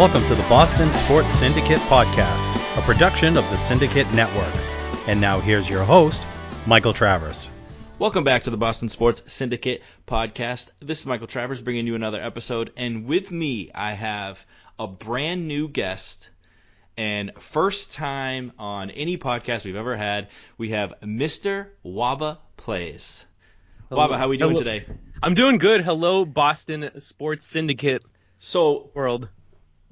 Welcome to the Boston Sports Syndicate Podcast, a production of the Syndicate Network. And now here's your host, Michael Travers. Welcome back to the Boston Sports Syndicate podcast. This is Michael Travers bringing you another episode, and with me I have a brand new guest and first time on any podcast we've ever had. We have Mr. Wabba Plays. Wabba, how are we doing Hello. today? I'm doing good. Hello, Boston Sports Syndicate So world.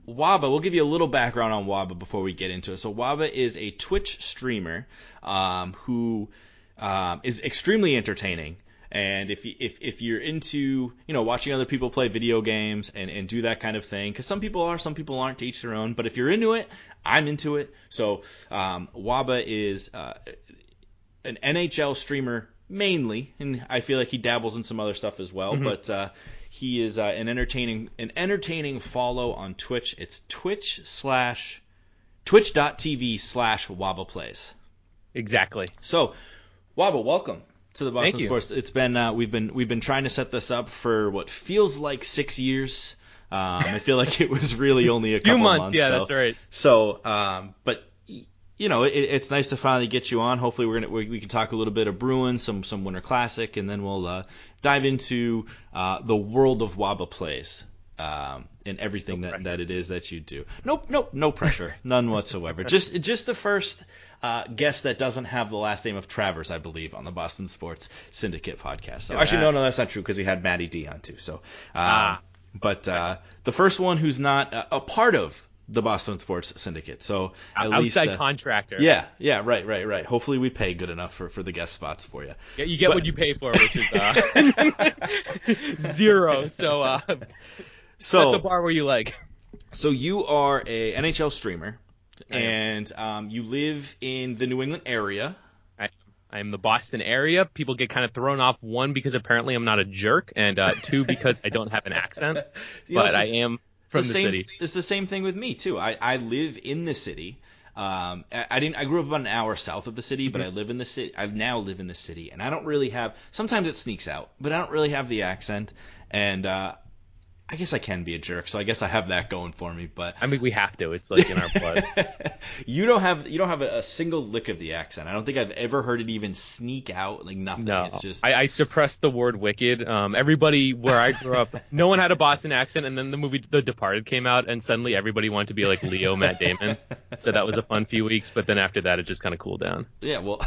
Wabba, we'll give you a little background on Wabba before we get into it. So Wabba is a Twitch streamer um, who um, is extremely entertaining. And if you, if if you're into you know watching other people play video games and, and do that kind of thing, because some people are, some people aren't, to each their own. But if you're into it, I'm into it. So um, Wabba is uh, an NHL streamer mainly, and I feel like he dabbles in some other stuff as well. But uh, he is uh, an entertaining an entertaining follow on Twitch. It's Twitch slash Twitch.tv slash Wabba Plays. Exactly. So, Wabba, welcome to the Boston Thank you. Sports. It's been uh, we've been we've been trying to set this up for what feels like six years. Um, I feel like it was really only a Few couple months. months. yeah, so- that's right. so, um, but you know, it, it's nice to finally get you on. Hopefully, we're gonna we, we can talk a little bit of Bruins, some some Winter Classic, and then we'll uh, dive into uh, the world of Wabba plays. Um, and everything that, that it is that you do. Nope, nope, no pressure, none whatsoever. Just just the first uh, guest that doesn't have the last name of Travers, I believe, on the Boston Sports Syndicate podcast. So, actually, no, no, that's not true because we had Matty D on too. So, um, Ah. but uh, the first one who's not a part of the Boston Sports Syndicate. So at Outside least, uh, contractor. yeah, yeah, right, right, right. Hopefully, we pay good enough for, for the guest spots for you. Yeah, You get But- what you pay for, which is uh, zero. So uh, So, set the bar where you like. so you are a NHL streamer, and um, you live in the New England area. I, I'm the Boston area. People get kind of thrown off. One because apparently I'm not a jerk, and uh, two because I don't have an accent. You know, But I am from the the same, city. It's the same thing with me too. I, I live in the city. Um, I, I didn't. I grew up about an hour south of the city, Mm-hmm. but I live in the city. I now live in the city, and I don't really have. Sometimes it sneaks out, but I don't really have the accent. And uh, I guess I can be a jerk, so I guess I have that going for me. But I mean, we have to. It's like in our blood. you don't have you don't have a, a single lick of the accent. I don't think I've ever heard it even sneak out. Like nothing. No, It's just I, I suppressed the word wicked. Um, everybody where I grew up, no one had a Boston accent, and then the movie The Departed came out, and suddenly everybody wanted to be like Leo Matt Damon. So that was a fun few weeks, but then after that, it just kind of cooled down. yeah. Well,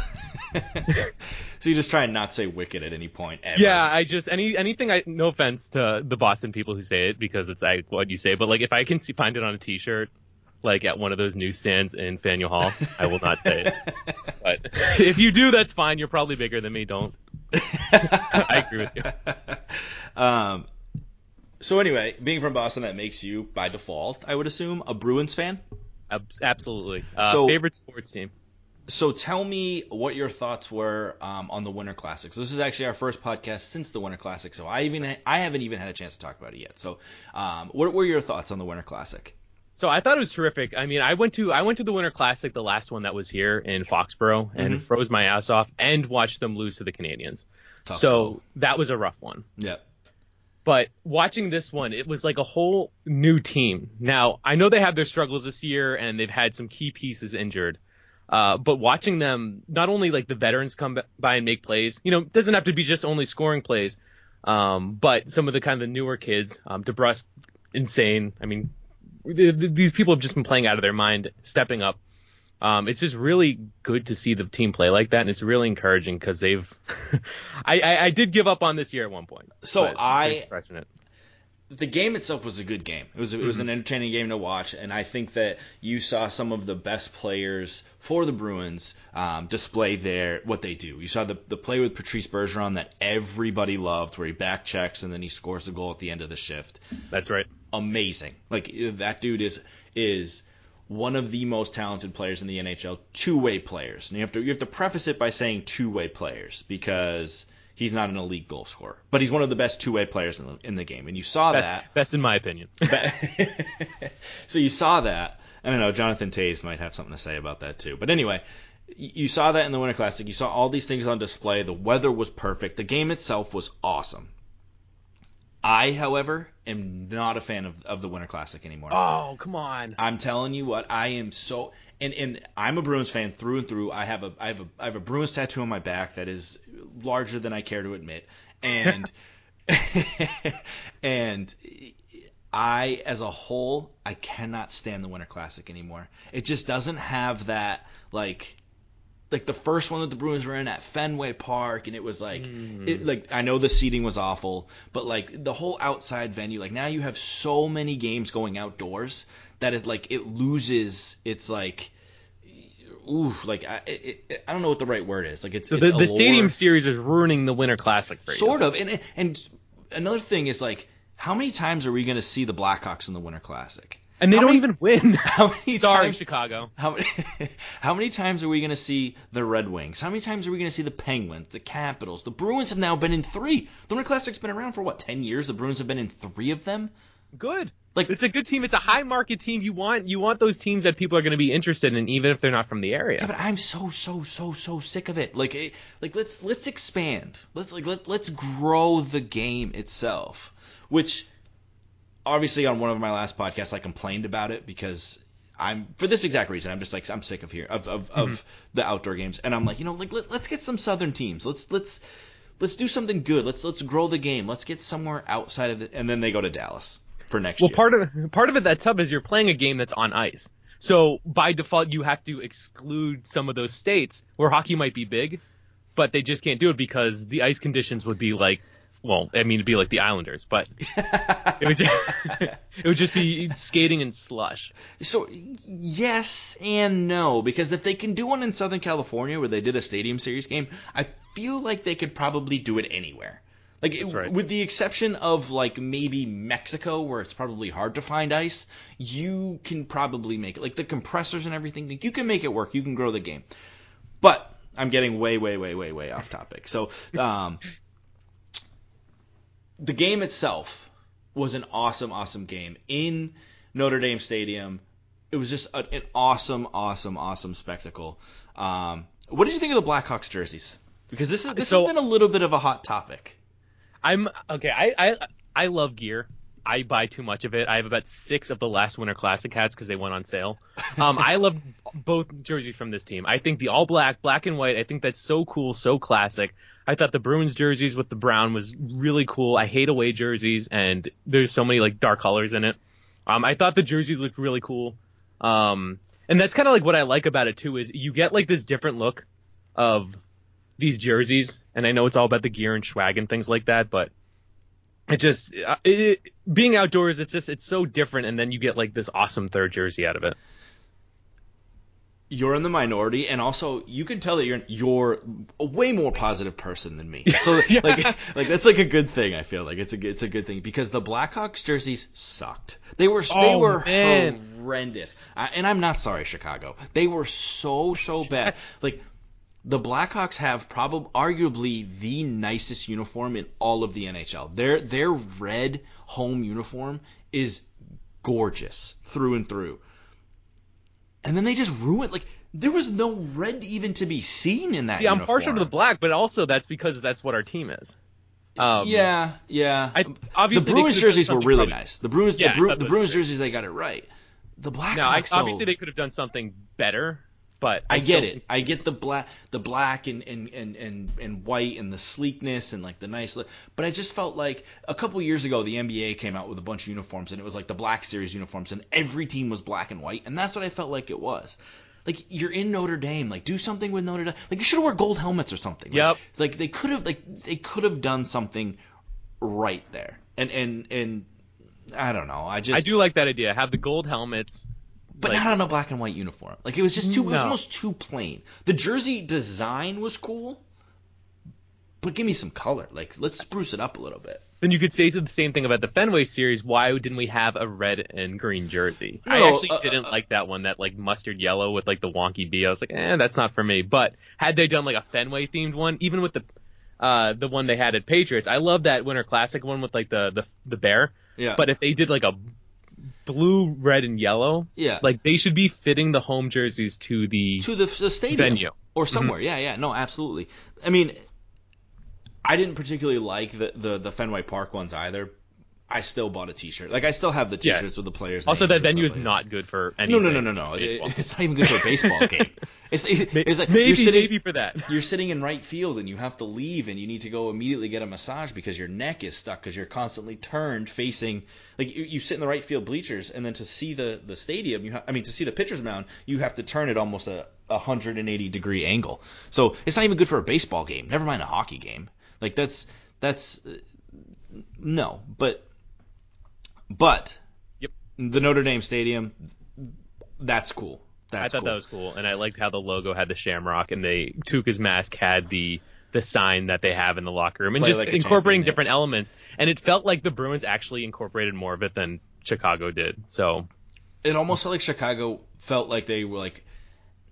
so you just try and not say wicked at any point. Ever. Yeah, I just any anything. I no offense to the Boston people who say it because it's like what you say, but like if I can see, find it on a T-shirt. Like at one of those newsstands in Faneuil Hall, I will not say it. But if you do, that's fine. You're probably bigger than me. Don't. I agree with you. Um, so anyway, being from Boston, that makes you, by default, I would assume, a Bruins fan. Ab- Absolutely. Uh, So- favorite sports team. So tell me what your thoughts were um, on the Winter Classic. So this is actually our first podcast since the Winter Classic. So I even I haven't even had a chance to talk about it yet. So um, what were your thoughts on the Winter Classic? So I thought it was terrific. I mean, I went to I went to the Winter Classic, the last one that was here in Foxborough, and Mhm. froze my ass off and watched them lose to the Canadiens. Tough so that was a rough one. Yeah. But watching this one, it was like a whole new team. Now I know they have their struggles this year, and they've had some key pieces injured. Uh, but watching them, not only like the veterans come by and make plays, you know, it doesn't have to be just only scoring plays, um, but some of the kind of the newer kids, um, DeBrusk, insane. I mean, th- th- these people have just been playing out of their mind, stepping up. Um, it's just really good to see the team play like that, and it's really encouraging because they've. I, I I did give up on this year at one point. So I-. the game itself was a good game. It was it was an entertaining game to watch, and I think that you saw some of the best players for the Bruins um, display their what they do. You saw the the play with Patrice Bergeron that everybody loved, where he back checks and then he scores the goal at the end of the shift. That's right. Amazing. Like that dude is is one of the most talented players in the NHL, two way players. And you have to you have to preface it by saying two way players because he's not an elite goal scorer, but he's one of the best two way players in the, in the game. And you saw that. Best, best in my opinion. so you saw that. I don't know. Jonathan Toews might have something to say about that too. But anyway, you saw that in the Winter Classic. You saw all these things on display. The weather was perfect. The game itself was awesome. I, however, am not a fan of, of the Winter Classic anymore. Oh, come on. I'm telling you what, I am so and and I'm a Bruins fan through and through. I have a I have a I have a Bruins tattoo on my back that is larger than I care to admit, and and I as a whole I cannot stand the Winter Classic anymore. It just doesn't have that like like the first one that the Bruins were in at Fenway Park, and it was like, mm. it, like I know the seating was awful, but like the whole outside venue, like now you have so many games going outdoors that it like it loses its like. Ooh, like I, it, I don't know what the right word is. Like it's so it's the, the stadium series is ruining the Winter Classic for you. Sort of, and and another thing is like, how many times are we going to see the Blackhawks in the Winter Classic? And they how don't many, even win. How many Sorry, times, Chicago. How many, how many times are we going to see the Red Wings? How many times are we going to see the Penguins, the Capitals? The Bruins have now been in three. The Winter Classic's been around for what, ten years? The Bruins have been in three of them. Good. Like it's a good team. It's a high market team. You want you want those teams that people are going to be interested in, even if they're not from the area. Yeah, but I'm so so so so sick of it. Like it, like let's let's expand. Let's like let, let's grow the game itself, which obviously on one of my last podcasts I complained about it because I'm for this exact reason. I'm just like I'm sick of here of of, mm-hmm. of the outdoor games, and I'm like you know like let, us get some southern teams. Let's let's let's do something good. Let's let's grow the game. Let's get somewhere outside of it, and then they go to Dallas for next well, year. Well, part of part of it that's tough is you're playing a game that's on ice. So by default, you have to exclude some of those states where hockey might be big, but they just can't do it because the ice conditions would be like well, I mean, it'd be like the Islanders, but it would just, it would just be skating in slush. So yes and no, because if they can do one in Southern California where they did a Stadium Series game, I feel like they could probably do it anywhere. Like right. with the exception of like maybe Mexico where it's probably hard to find ice, you can probably make it. Like the compressors and everything, you can make it work. You can grow the game. But I'm getting way, way, way, way, way off topic. So um, the game itself was an awesome, awesome game in Notre Dame Stadium. It was just a, an awesome, awesome, awesome spectacle. Um, what did you think of the Blackhawks jerseys? Because this is this so, has been a little bit of a hot topic. I'm okay. I I I love gear. I buy too much of it. I have about six of the last Winter Classic hats because they went on sale. Um, I love both jerseys from this team. I think the all black, black and white. I think that's so cool, so classic. I thought the Bruins jerseys with the brown was really cool. I hate away jerseys, and there's so many like dark colors in it. Um, I thought the jerseys looked really cool. Um, and that's kind of like what I like about it too is you get like this different look of these jerseys. And I know it's all about the gear and swag and things like that, but it just uh, it, being outdoors, it's just it's so different. And then you get like this awesome third jersey out of it you're in the minority, and also you can tell that you're you're a way more positive person than me. So yeah. like like that's like a good thing. I feel like it's a it's a good thing because the Blackhawks jerseys sucked. They were oh, they were man. horrendous, uh, and I'm not sorry, Chicago. They were so so bad. Like the Blackhawks have probably arguably the nicest uniform in all of the NHL. Their their red home uniform is gorgeous through and through and then they just ruined like there was no red even to be seen in that. See, uniform. I'm partial to the black, but also that's because that's what our team is. Um, yeah, yeah. I, obviously, the Bruins jerseys were really probably, nice. The Bruins, yeah, the, Bru- the Bruins jerseys, they got it right. The black. no, I, obviously, they could have done something better. But I, I get it. I get the black, the black and, and, and, and, and white and the sleekness and like the nice look. But I just felt like a couple years ago the NBA came out with a bunch of uniforms and it was like the Black Series uniforms and every team was black and white and that's what I felt like it was. Like you're in Notre Dame, like do something with Notre Dame. Like you should have wore gold helmets or something. Yep. Like, like they could have like they could have done something right there. And and and I don't know. I just I do like that idea. Have the gold helmets but like, not on a black and white uniform. Like it was just too. No. It was almost too plain. The jersey design was cool, but give me some color. Like let's spruce it up a little bit. Then you could say the same thing about the Fenway series. Why didn't we have a red and green jersey? No, I actually uh, didn't uh, like that one, that like mustard yellow with like the wonky B. I was like, eh, that's not for me. But had they done like a Fenway themed one, even with the uh, the one they had at Patriots, I love that Winter Classic one with like the the the bear. Yeah. But if they did like a blue, red, and yellow. Yeah. Like they should be fitting the home jerseys to the to the, the stadium venue or mm-hmm. somewhere. Mm-hmm. Yeah, yeah. No, absolutely. I mean, I didn't particularly like the, the the Fenway Park ones either, I still bought a T-shirt. Like I still have the T-shirts with the players. Also, that venue is like not good for that. anything. No, no, no, no, no. It- it's not even good for a baseball game. It's, it's, like maybe, you're sitting, maybe for that. you're sitting in right field and you have to leave and you need to go immediately get a massage because your neck is stuck because you're constantly turned facing like you, you sit in the right field bleachers and then to see the the stadium you ha- I mean to see the pitcher's mound you have to turn it almost a 180 degree angle so it's not even good for a baseball game never mind a hockey game like that's that's uh, no but but Yep. the Notre Dame stadium that's cool I thought cool. that was cool, and I liked how the logo had the shamrock, and they Tuukka's mask had the the sign that they have in the locker room, and Play just like incorporating different elements. And it felt like the Bruins actually incorporated more of it than Chicago did. So it almost felt like Chicago felt like they were like.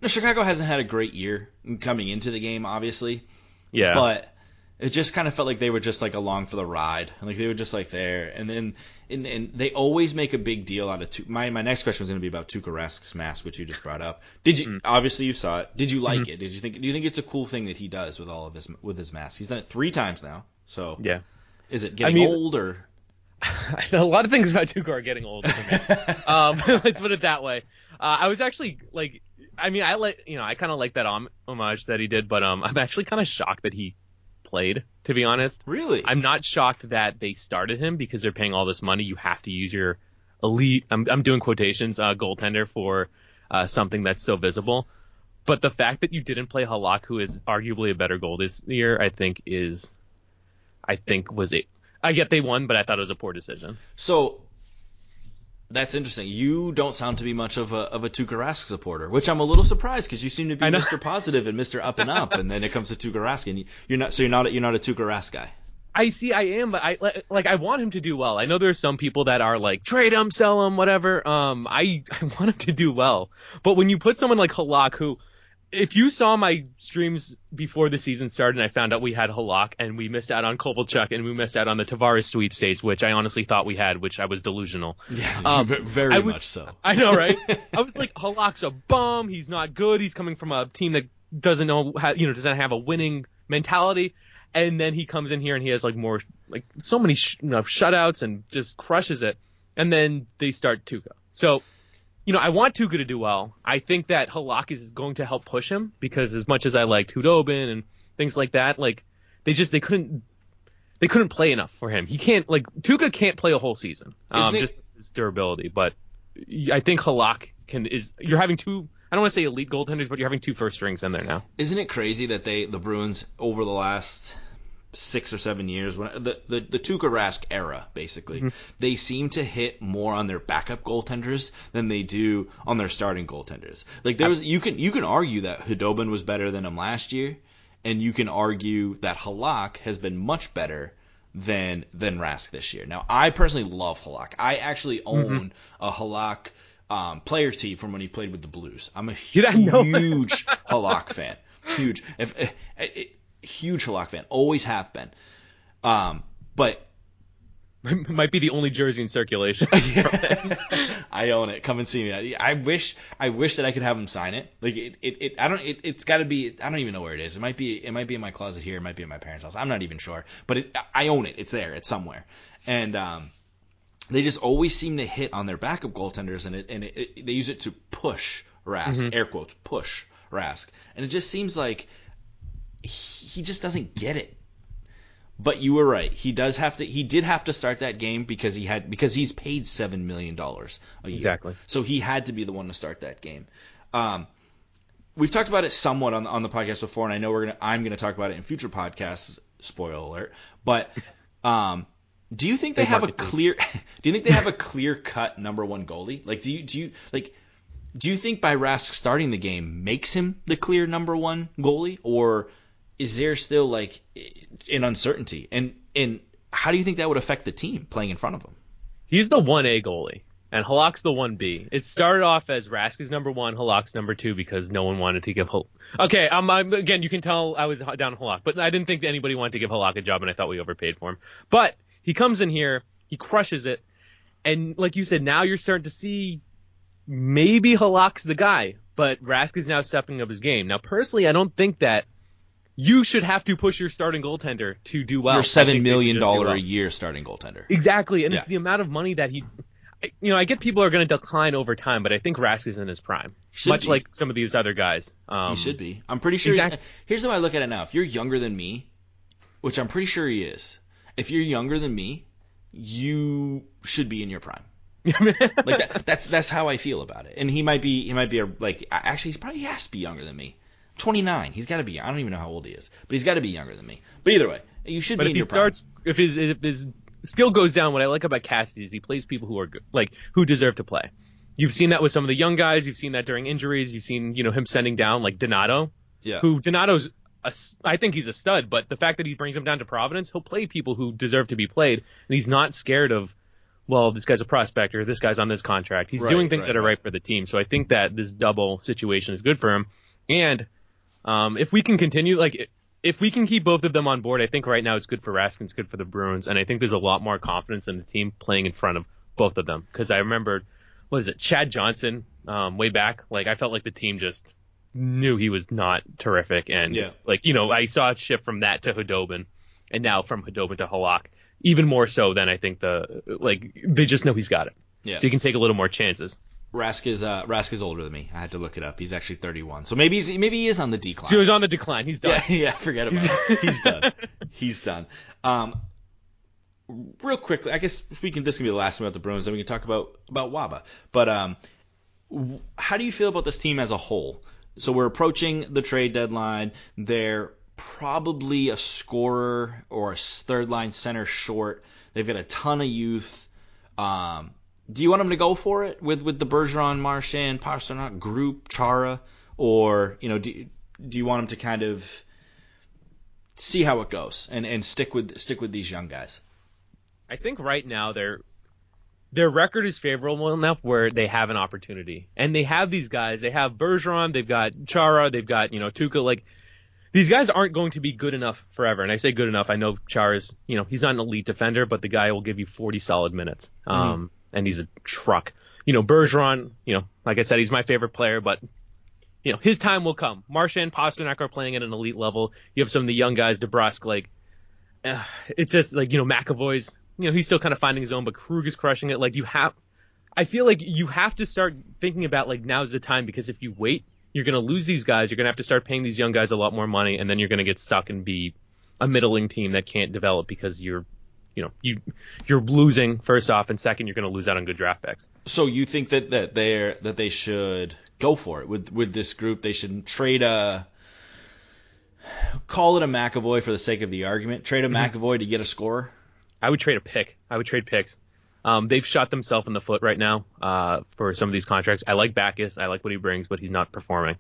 No, Chicago hasn't had a great year coming into the game, obviously, yeah, but it just kind of felt like they were just like along for the ride, like they were just like there, and then and, and they always make a big deal out of. Tu- my my next question was going to be about Rask's mask, which you just brought up. Did you Mm. obviously you saw it? Did you like Mm-hmm. it? Did you think? Do you think it's a cool thing that he does with all of his with his mask? He's done it three times now. So yeah. is it getting mean- old or? I know a lot of things about Tuukka are getting old. for me. um, let's put it that way. Uh, I was actually like, I mean, I like, you know, I kind of like that hom- homage that he did, but um, I'm actually kind of shocked that he played. To be honest, Really? I'm not shocked that they started him because they're paying all this money. You have to use your elite. I'm, I'm doing quotations. Uh, goaltender for uh, something that's so visible. But the fact that you didn't play Halak, who is arguably a better goal this year, I think is, I think was a. I get they won, but I thought it was a poor decision. So that's interesting. You don't sound to be much of a of a Tuukka Rask supporter, which I'm a little surprised because you seem to be Mr. Positive and Mr. Up and Up, and then it comes to Tuukka Rask, and you- you're not. So you're not. a- You're not a Tuukka Rask guy. I see, I am, but I like I want him to do well. I know there's some people that are like trade him, sell him, whatever. Um, I I want him to do well, but when you put someone like Halak, who, if you saw my streams before the season started, and I found out we had Halak and we missed out on Kovalchuk and we missed out on the Tavares sweepstakes, which I honestly thought we had, which I was delusional. Yeah, Um, very was- much so. I know, right? I was like, Halak's a bum. He's not good. He's coming from a team that doesn't know how, you know, doesn't have a winning mentality. And then he comes in here and he has like more, like so many sh- you know, shutouts and just crushes it. And then they start Tuukka. So, you know, I want Tuukka to do well. I think that Halak is going to help push him because as much as I liked Khudobin and things like that, like they just they couldn't they couldn't play enough for him. He can't like Tuukka can't play a whole season. Um, it- just his durability, but I think Halak can is you're having two I don't want to say elite goaltenders, but you're having two first strings in there now. Isn't it crazy that they the Bruins over the last six or seven years, when the the, the Tuukka Rask era, basically, they seem to hit more on their backup goaltenders than they do on their starting goaltenders. Like there was, you can you can argue that Khudobin was better than him last year, and you can argue that Halak has been much better than than Rask this year. Now, I personally love Halak. I actually own a Halak. Um, player tee from when he played with the Blues. I'm a Did I know? huge Halak fan. Huge. If, eh, eh, huge Halak fan. Always have been. Um, but Might be the only jersey in circulation. I own it. Come and see me. I, I wish I wish that I could have him sign it. Like it, it, it I don't it, it's got to be I don't even know where it is. It might be it might be in my closet here, it might be in my parents' house. I'm not even sure. But it, I own it. It's there. It's somewhere. And um they just always seem to hit on their backup goaltenders and it and it, it, they use it to push Rask, air quotes, push Rask. And it just seems like he just doesn't get it. But you were right. He does have to. He did have to start that game because he had because he's paid seven million dollars a year. Exactly. So he had to be the one to start that game. Um, we've talked about it somewhat on on the podcast before, and I know we're gonna. I'm gonna talk about it in future podcasts. Spoiler alert. But um, do you think they Big have a clear? Do you think they have a clear cut number one goalie? Like, do you do you like? Do you think by Rask starting the game makes him the clear number one goalie, or is there still like an uncertainty? And and how do you think that would affect the team playing in front of him? He's the one A goalie, and Halak's the one B. It started off as Rask is number one, Halak's number two because no one wanted to give Hal. Okay, um, I'm, again, you can tell I was down Halak, but I didn't think anybody wanted to give Halak a job, and I thought we overpaid for him. But he comes in here, he crushes it, and like you said, now you're starting to see maybe Halak's the guy, but Rask is now stepping up his game. Now, personally, I don't think that you should have to push your starting goaltender to do well. Your seven think they should million dollar well. a year starting goaltender. Exactly, and Yeah. it's the amount of money that he. You know, I get people are going to decline over time, but I think Rask is in his prime, Should much be. like some of these other guys. Um, He should be. I'm pretty sure. he's- Here's how I look at it now. If you're younger than me, which I'm pretty sure he is, if you're younger than me, you should be in your prime. Like that, that's that's how I feel about it. And he might be he might be a, like actually he's probably he has to be younger than me. 29. He's got to be. I don't even know how old he is, but he's got to be younger than me. But either way, you should But be if in he your prime. starts, if his if his skill goes down, what I like about Cassidy is he plays people who are good, like who deserve to play. You've seen that with some of the young guys. You've seen that during injuries. You've seen you know him sending down like Donato, yeah. who Donato's a I think he's a stud. But the fact that he brings him down to Providence, he'll play people who deserve to be played, and he's not scared of. Well, this guy's a prospector. This guy's on this contract. He's Right, doing things right, that are right. right for the team. So I think that this double situation is good for him. And um, if we can continue, like, if we can keep both of them on board, I think right now it's good for Raskin, it's good for the Bruins, and I think there's a lot more confidence in the team playing in front of both of them. Because I remember, what is it, Chad Johnson, um, way back, like I felt like the team just knew he was not terrific, and Yeah. like you know I saw it shift from that to Khudobin, and now from Khudobin to Halak, even more so than I think the like they just know he's got it, Yeah. so you can take a little more chances. Rask is uh, Rask is older than me. I had to look it up. He's actually 31. So maybe he's, maybe he is on the decline. So he's on the decline. He's done. Yeah, yeah, forget about it. He's done. He's done. Um, real quickly, I guess we can. This can be the last thing about the Bruins. Then we can talk about about Wabba. But um, w- how do you feel about this team as a whole? So we're approaching the trade deadline. They're probably a scorer or a third line center short. They've got a ton of youth. Um, do you want them to go for it with with the Bergeron, Marchand, Pastrnak group, Chara, or you know, do do you want them to kind of see how it goes and, and stick with stick with these young guys? I think right now their their record is favorable enough where they have an opportunity, and they have these guys. They have Bergeron, they've got Chara, they've got you know Tuukka. Like these guys aren't going to be good enough forever. And I say good enough. I know Chara's you know he's not an elite defender, but the guy will give you 40 solid minutes. Um, and he's a truck. You know Bergeron. You know, like I said, he's my favorite player, but. You know, his time will come. Marchand, Pastrnak are playing at an elite level. You have some of the young guys, DeBrusk, like, uh, it's just like you know McAvoy's you know he's still kind of finding his own but Krug is crushing it like you have I feel like you have to start thinking about like now's the time because if you wait you're going to lose these guys you're going to have to start paying these young guys a lot more money and then you're going to get stuck and be a middling team that can't develop because you're you know you you're losing first off and second you're going to lose out on good draft picks So you think that that they that they should go for it with with this group? They should trade a call it a McAvoy for the sake of the argument. Trade a McAvoy to get a scorer. I would trade a pick. I would trade picks. Um, they've shot themselves in the foot right now uh, for some of these contracts. I like Backes. I like what he brings, but he's not performing.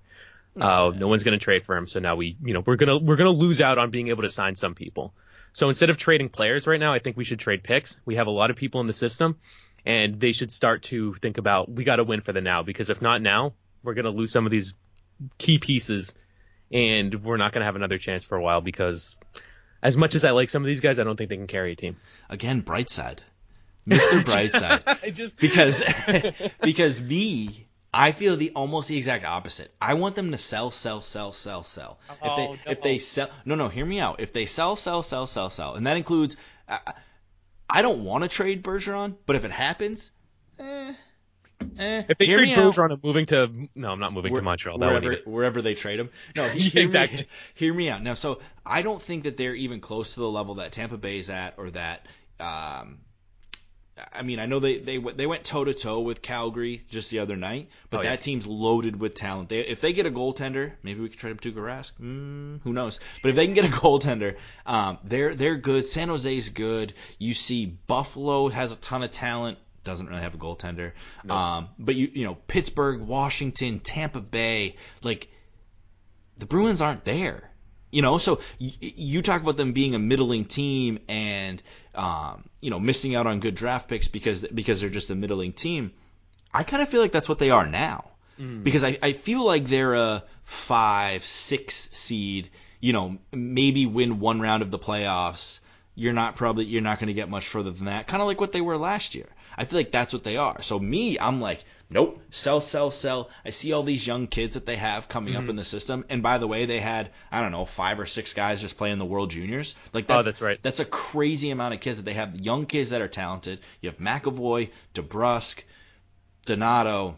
Uh, no one's going to trade for him, so now we, you know, we're gonna we're gonna lose out on being able to sign some people. So instead of trading players right now, I think we should trade picks. We have a lot of people in the system, and they should start to think about we got to win for the now because if not now, we're going to lose some of these key pieces, and we're not going to have another chance for a while because as much as I like some of these guys, I don't think they can carry a team. Again, Brightside, Mr. Brightside. I just because because me I feel the almost the exact opposite. I want them to sell, sell, sell, sell, sell. if Oh, they no. if they sell, no, no, hear me out. If they sell, sell, sell, sell, sell, and that includes, I, I don't want to trade Bergeron, but if it happens, eh, eh. If they trade me out. Bergeron, I'm moving to no, I'm not moving to Montreal. That wherever would wherever they trade him. No, hear exactly. Me, hear me out. Now, so I don't think that they're even close to the level that Tampa Bay's at, or that. Um, I mean, I know they they went- they went toe to toe with Calgary just the other night, but Oh, that yeah. team's loaded with talent. They, if they get a goaltender, maybe we could trade him to Rask. Mm, who knows? But if they can get a goaltender, um, they're they're good. San Jose's good. You see, Buffalo has a ton of talent. Doesn't really have a goaltender. Um, but you you know Pittsburgh, Washington, Tampa Bay, like the Bruins aren't there. You know, so y- you talk about them being a middling team and um, you know missing out on good draft picks because because they're just a middling team. I kind of feel like that's what they are now because I, I feel like they're a five six seed. You know, maybe win one round of the playoffs. you're not probably you're not going to get much further than that. Kind of like what they were last year. I feel like that's what they are. So me, I'm like, nope, sell, sell, sell. I see all these young kids that they have coming Mm-hmm. up in the system, and by the way, they had I don't know five or six guys just playing the World Juniors. Like Oh, that's, that's right. That's a crazy amount of kids that they have. Young kids that are talented. You have McAvoy, DeBrusk, Donato,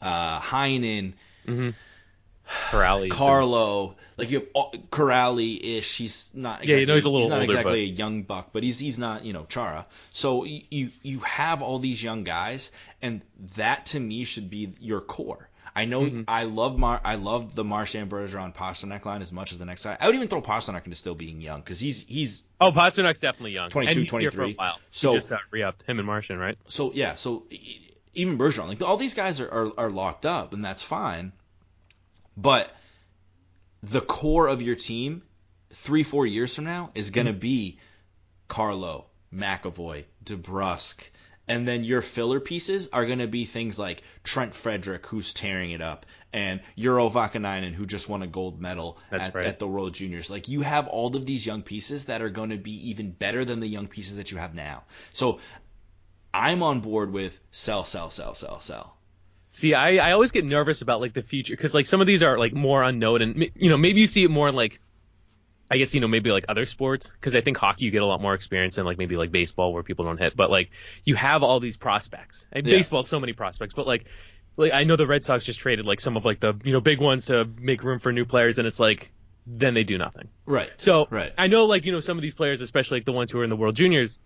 uh, Heinen, Kuraly. Carlo, like you have Kuraly-ish. He's not. Exactly, Yeah, you know he's a little He's not older, exactly but- a young buck, but he's he's not you know Chara. So you you have all these young guys, and that to me should be your core. I know Mm-hmm. I love Mar I love the Marchand Bergeron Pastrnak line as much as the next guy. I would even throw Pastrnak into still being young because he's he's Oh, Pastrnak's definitely young. 22, and he's here for a 23. while. So- he just uh, re-upped him and Marchand, right? so yeah, so e- even Bergeron, like all these guys are, are are locked up, and that's fine. But the core of your team, three four years from now, is going to mm-hmm. be Carlo, McAvoy, DeBrusk, and then your filler pieces are going to be things like Trent Frederic, who's tearing it up, and Urho Vaakanainen, who just won a gold medal at, right. at the World Juniors. Like you have all of these young pieces that are going to be even better than the young pieces that you have now. So I'm on board with sell, sell, sell, sell, sell. See, I, I always get nervous about like the future because like some of these are like more unknown and you know maybe you see it more in like I guess you know maybe like other sports because I think hockey you get a lot more experience in like maybe like baseball where people don't hit but like you have all these prospects and Yeah. baseball so many prospects but like like I know the Red Sox just traded like some of like the you know big ones to make room for new players and it's like then they do nothing Right. so Right. I know like you know some of these players, especially like the ones who are in the World Juniors,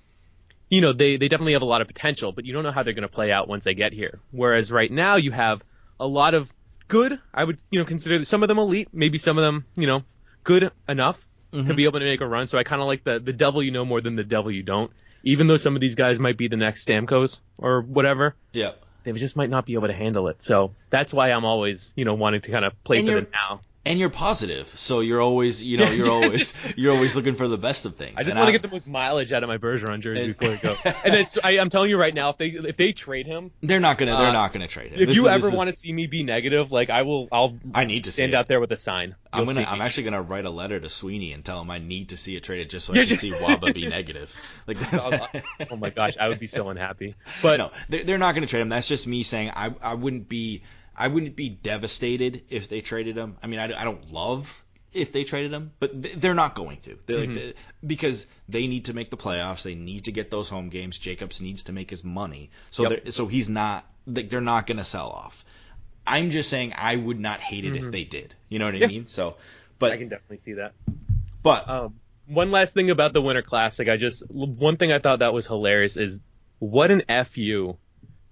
you know they they definitely have a lot of potential, but you don't know how they're going to play out once they get here. Whereas right now you have a lot of good. I would you know consider some of them elite, maybe some of them you know good enough to be mm-hmm. able to make a run. So I kind of like the the devil you know more than the devil you don't. Even though some of these guys might be the next Stamkos or whatever, Yeah. they just might not be able to handle it. So that's why I'm always you know wanting to kind of play And for you're- now. And you're positive, so you're always, you know, you're always, you're always looking for the best of things. I just And want to I'm- get the most mileage out of my Bergeron jersey And- before it goes. And it's, I, I'm telling you right now, if they if they trade him, They're not gonna, they're Uh, not gonna trade him. if This you ever is- want to see me be negative, like I will, I'll I need to stand out there with a sign. I'm gonna, I'm actually gonna write a letter to Sweeney and tell him I need to see it traded just so I can see Wabba be negative. Like, oh my gosh, I would be so unhappy. But no, they're, they're not going to trade him. That's just me saying I I wouldn't be I wouldn't be devastated if they traded him. I mean, I, I don't love if they traded him, but they're not going to. They're Mm-hmm. like because they need to make the playoffs. They need to get those home games. Jacobs needs to make his money. So Yep. so he's not like they're not going to sell off. I'm just saying I would not hate it if they did. You know what I Mm-hmm. Yeah. mean? So, but I can definitely see that. but Um, one last thing about the Winter Classic, I just one thing I thought that was hilarious is what an fu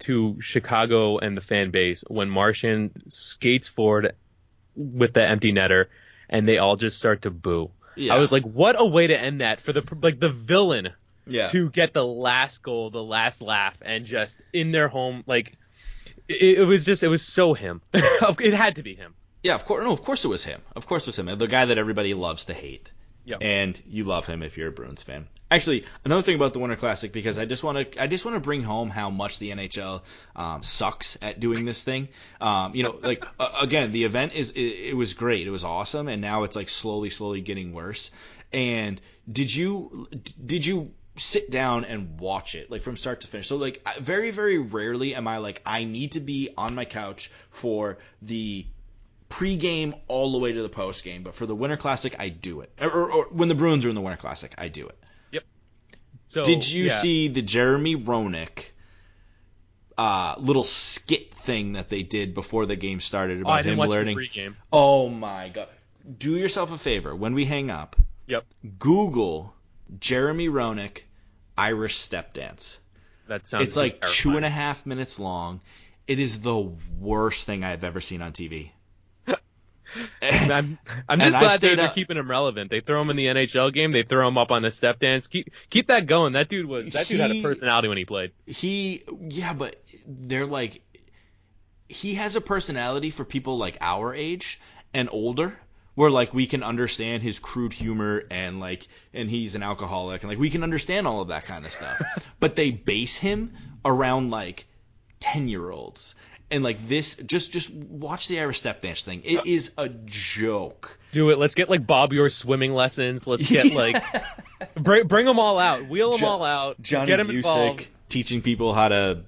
to Chicago and the fan base when Marchand skates forward with the empty netter and they all just start to boo. Yeah. I was like, what a way to end that for the like the villain yeah. to get the last goal, the last laugh, and just in their home, like it, it was just it was so him. it had to be him. Yeah, of course. No, of course it was him. Of course it was him. The guy that everybody loves to hate. Yep. And you love him if you're a Bruins fan. Actually, another thing about the Winter Classic because I just want to I just want to bring home how much the NHL um, sucks at doing this thing. Um, you know, like uh, again, the event is it, it was great. It was awesome, and now it's like slowly, slowly getting worse. And did you did you sit down and watch it like from start to finish? So like very, very rarely am I like I need to be on my couch for the pre-game all the way to the post-game. But for the Winter Classic, I do it. Or, or, or when the Bruins are in the Winter Classic, I do it. So Did you yeah. see the Jeremy Roenick uh, little skit thing that they did before the game started Oh, about didn't him learning? Oh my god! Do yourself a favor when we hang up. Yep, Google Jeremy Roenick Irish step dance. that sounds. It's like two and a half minutes long. It is the worst thing I've ever seen on TV. I'm, I'm just glad they're, they're up- keeping him relevant. They throw him in the NHL game. They throw him up on a step dance. Keep keep that going. That dude was that dude had a personality when he played. he yeah but they're like he has a personality for people like our age and older where like we can understand his crude humor and like and he's an alcoholic and like we can understand all of that kind of stuff but they base him around like 10 year olds and like this just just watch the Irish step dance thing. It is a joke. Do it. Let's get like Bobby Orr swimming lessons. Let's get like bring bring them all out. Wheel them Jo- all out. Johnny get them involved. Teaching people how to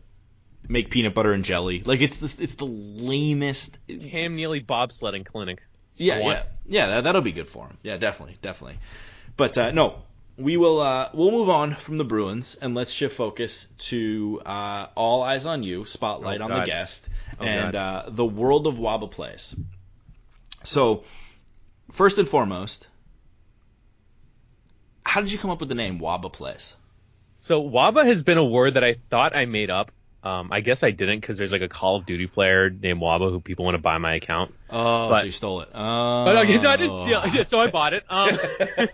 make peanut butter and jelly. Like it's the it's the lamest. Cam Neely bobsledding clinic. Yeah, yeah, yeah. That, that'll be good for him. Yeah, definitely, definitely. But uh, no, we will. Uh, we'll move on from the Bruins and let's shift focus to uh, all eyes on you. Spotlight Oh, on the guest Oh, and uh, the world of Wabba plays. So, first and foremost, how did you come up with the name Wabba plays? So Wabba has been a word that I thought I made up. Um, I guess I didn't because there's like a Call of Duty player named Wabba who people want to buy my account. Oh, But- so you stole it. Oh, But okay, no, I didn't steal. Yeah, so I bought it. Um,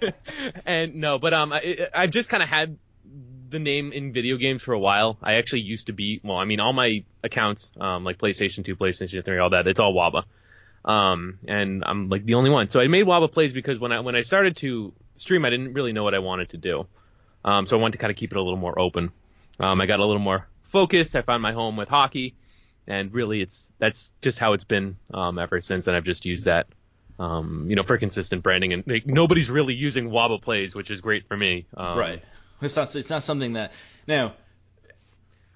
and no, but um, I, I've just kind of had the name in video games for a while. I actually used to be. Well, I mean, all my accounts, um, like PlayStation 2, PlayStation 3, all that, it's all Wabba. Um, and I'm like the only one. So I made Wabba plays because when I when I started to stream, I didn't really know what I wanted to do. Um, so I wanted to kind of keep it a little more open. Um, I got a little more focused. I found my home with hockey, and really, it's that's just how it's been um, ever since. And I've just used that, um, you know, for consistent branding. And like, nobody's really using Wabba plays, which is great for me. Um, Right. It's not. It's not something that now.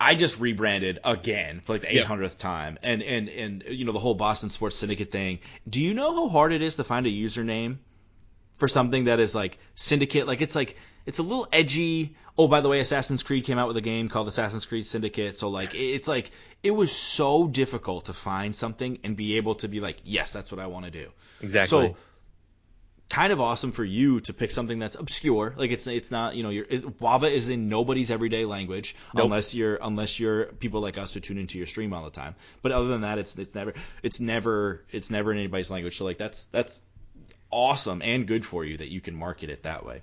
I just rebranded again for like the Yeah. 800th time, and and and you know the whole Boston Sports Syndicate thing. Do you know how hard it is to find a username for something that is like Syndicate? Like it's like it's a little edgy. Oh, by the way, Assassin's Creed came out with a game called Assassin's Creed Syndicate. So like it- it's like it was so difficult to find something and be able to be like, yes, that's what I want to do. Exactly. So kind of awesome for you to pick something that's obscure. Like it's it's not you know your it, Wabba is in nobody's everyday language Nope. unless you're unless you're people like us who tune into your stream all the time. But other than that, it's it's never it's never it's never in anybody's language. So like that's that's awesome and good for you that you can market it that way.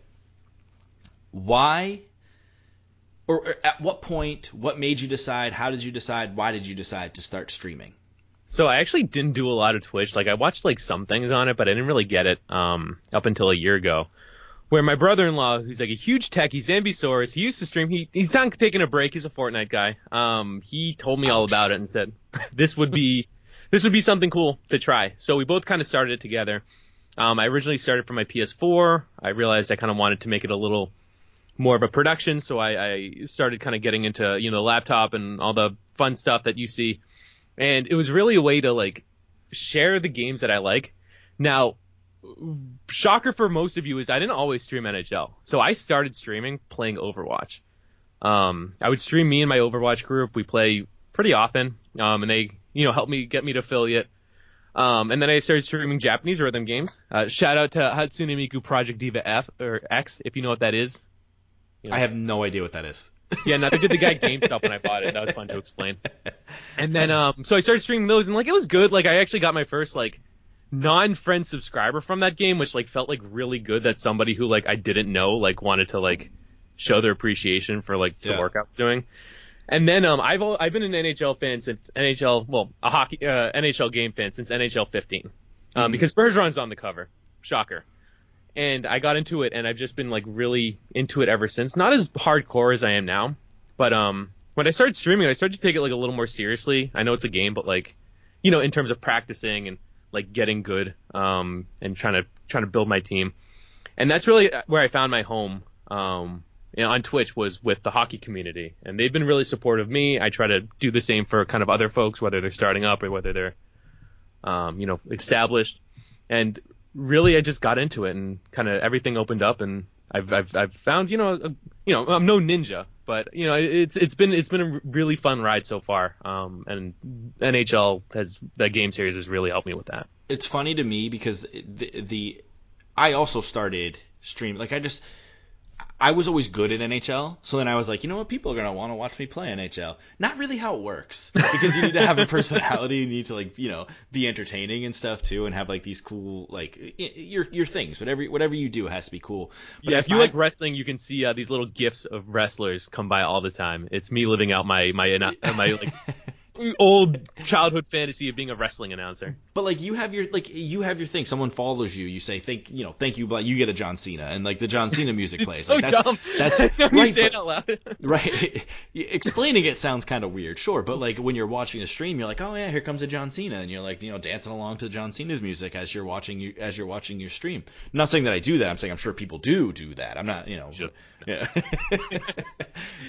Why? Or, at what point? What made you decide? How did you decide? Why did you decide to start streaming? So I actually didn't do a lot of Twitch. Like I watched like some things on it, but I didn't really get it um, up until a year ago. Where my brother-in-law, who's like a huge techie, Zambisaurus, he used to stream. He he's done taking a break. He's a Fortnite guy. Um, he told me all about it and said this would be this would be something cool to try. So we both kind of started it together. Um, I originally started from my PS4. I realized I kind of wanted to make it a little more of a production, so I, I started kind of getting into you know the laptop and all the fun stuff that you see and it was really a way to like share the games that I like. Now, shocker for most of you is I didn't always stream NHL, so I started streaming playing Overwatch. Um, I would stream me and my Overwatch group. We play pretty often, um, and they you know help me get me to affiliate. Um, and then I started streaming Japanese rhythm games. Uh, shout out to Hatsune Miku Project Diva F or X if you know what that is. I have no idea what that is. Yeah, nothing did the guy GameStop when I bought it. That was fun to explain. And then um so I started streaming those and like it was good. Like I actually got my first like non-friend subscriber from that game, which like felt like really good that somebody who like I didn't know like wanted to like show their appreciation for like the Yeah. work I was doing. And then um I've I've been an NHL fan since NHL well a hockey uh, NHL game fan since NHL 15 um, Mhm. because Bergeron's on the cover. Shocker. And I got into it, and I've just been like really into it ever since. Not as hardcore as I am now, but um, when I started streaming, I started to take it like a little more seriously. I know it's a game, but like, you know, in terms of practicing and like getting good, um, and trying to trying to build my team. And that's really where I found my home. Um, you know, on Twitch was with the hockey community, and they've been really supportive of me. I try to do the same for kind of other folks, whether they're starting up or whether they're, um, you know, established. And really, I just got into it, and kind of everything opened up, and I've I've, I've found, you know, a, you know, I'm no ninja, but you know, it's it's been it's been a really fun ride so far. Um, and NHL has the game series has really helped me with that. it's funny to me because the, the I also started streaming. Like I just I was always good at NHL, so then I was like, you know what, people are gonna want to watch me play NHL. Not really how it works because you need to have a personality, you need to like you know be entertaining and stuff too, and have like these cool like your your things. Whatever whatever you do has to be cool. But yeah, I if you find- like wrestling, you can see uh, these little gifs of wrestlers come by all the time. It's me living out my my uh, my like old childhood fantasy of being a wrestling announcer. But like you have your like you have your thing. Someone follows you. You say thank you know thank you, but you get a John Cena and like the John Cena music plays. so like, that's, dumb. That's Don't right. you say it out loud. right. Explaining it sounds kind of weird, sure, but like when you're watching a stream, you're like, oh yeah, here comes a John Cena, and you're like, you know, dancing along to John Cena's music as you're watching you as you're watching your stream. I'm not saying that I do that. I'm saying I'm sure people do do that. I'm not, you know, Sure. yeah.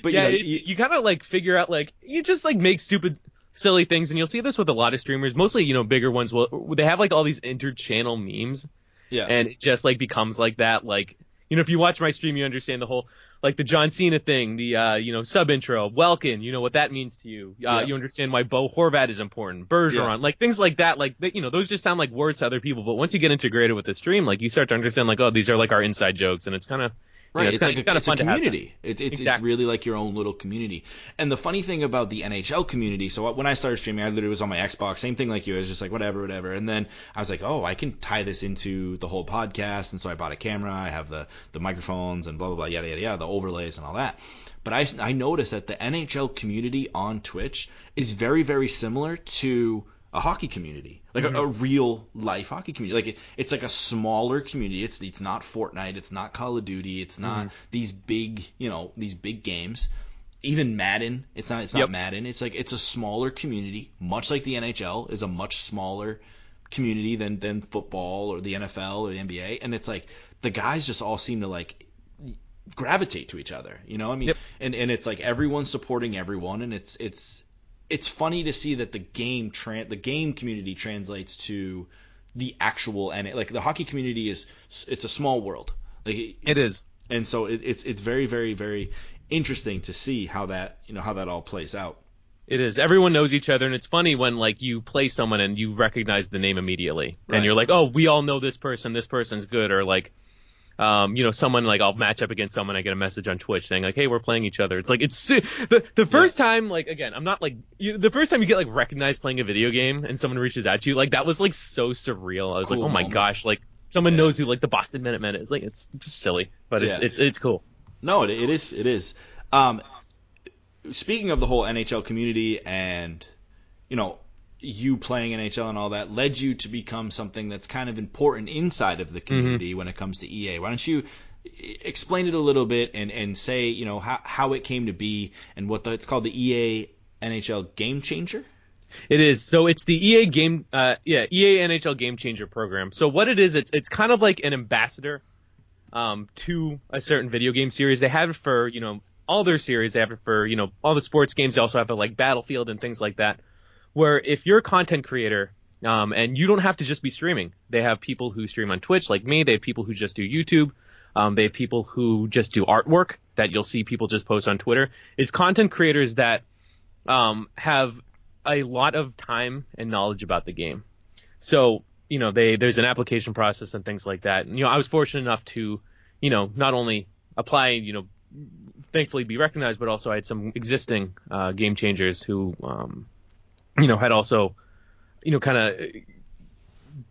but yeah, you know, it's- you- you, kind of like figure out like you just like make stupid, silly things, and you'll see this with a lot of streamers. Mostly, you know, bigger ones. Will they have like all these inter-channel memes, yeah, and it just like becomes like that. Like you know, if you watch my stream, you understand the whole like the John Cena thing, the uh, you know sub intro, Welkin. You know what that means to you. Uh, Yeah. You understand why Bo Horvat is important, Bergeron, Yeah. like things like that. Like you know, those just sound like words to other people, but once you get integrated with the stream, like you start to understand like oh these are like our inside jokes, and it's kind of Right, know, it's, kinda- like it's a fun to have that. community. It's it's, it's really like your own little community. And the funny thing about the NHL community, so when I started streaming, I literally was on my Xbox, same thing like you. I was just like whatever, whatever. And then I was like, oh, I can tie this into the whole podcast. And so I bought a camera. I have the the microphones and blah blah blah, yada yada yada, the overlays and all that. But I I noticed that the NHL community on Twitch is very very similar to a hockey community, like a, a mm-hmm. real life hockey community. Like it, it's like a smaller community. It's it's not Fortnite. It's not Call of Duty. It's not mm-hmm. these big you know these big games. Even Madden. It's not it's not Yep. Madden. It's like it's a smaller community, much like the NHL is a much smaller community than than football or the NFL or the NBA. And it's like the guys just all seem to like gravitate to each other. You know, I mean, Yep. and and it's like everyone's supporting everyone, and it's it's it's funny to see that the game tran the game community translates to the actual and like the hockey community is it's a small world like it is. and so it, it's it's very very very interesting to see how that you know how that all plays out It is. Everyone knows each other, and it's funny when like you play someone and you recognize the name immediately, Right. and you're like, oh, we all know this person. This person's good, or like, um, you know, someone like I'll match up against someone. I get a message on Twitch saying like, hey, we're playing each other. It's like it's the the first time like again, I'm not like you, the first time you get like recognized playing a video game and someone reaches out to you like that was like so surreal. I was Cool like, oh my moment. gosh, like someone Yeah. knows who like the Boston Minutemen is. Like it's just silly, but it's Yeah. it's it's cool. No, it, it is. It is. Um, speaking of the whole NHL community and you know you playing NHL and all that led you to become something that's kind of important inside of the community when it comes to EA. Why don't you explain it a little bit and, and say you know how how it came to be and what the, it's called the EA NHL Game Changer. It is. So it's the EA game, uh, yeah, EA NHL Game Changer program. So what it is, it's it's kind of like an ambassador, um, to a certain video game series. They have it for you know all their series. They have it for you know all the sports games. They also have it like Battlefield and things like that. Where if you're a content creator, um, and you don't have to just be streaming. They have people who stream on Twitch like me. They have people who just do YouTube. Um, they have people who just do artwork that you'll see people just post on Twitter. It's content creators that um, have a lot of time and knowledge about the game. So, you know, they there's an application process and things like that. And, you know, I was fortunate enough to, you know, not only apply, you know, thankfully be recognized, but also I had some existing uh, game changers who, um, you know, had also, you know, kind of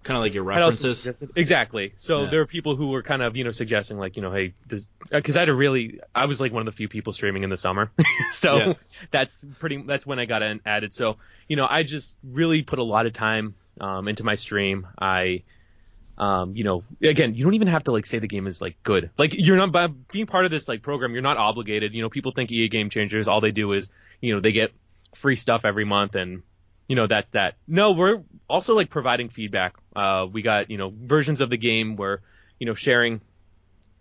Kind of like your references. Exactly. So Yeah. there are people who were kind of, you know, suggesting like, you know, hey, because I had a really, I was like one of the few people streaming in the summer, so Yeah. that's pretty, that's when I got in, added. So, you know, I just really put a lot of time um, into my stream. I, um, you know, again, you don't even have to like say the game is like good. Like you're not by being part of this like program, you're not obligated. You know, people think EA Game Changers, all they do is, you know, they get free stuff every month and you know that that no we're also like providing feedback. Uh we got you know versions of the game where you know sharing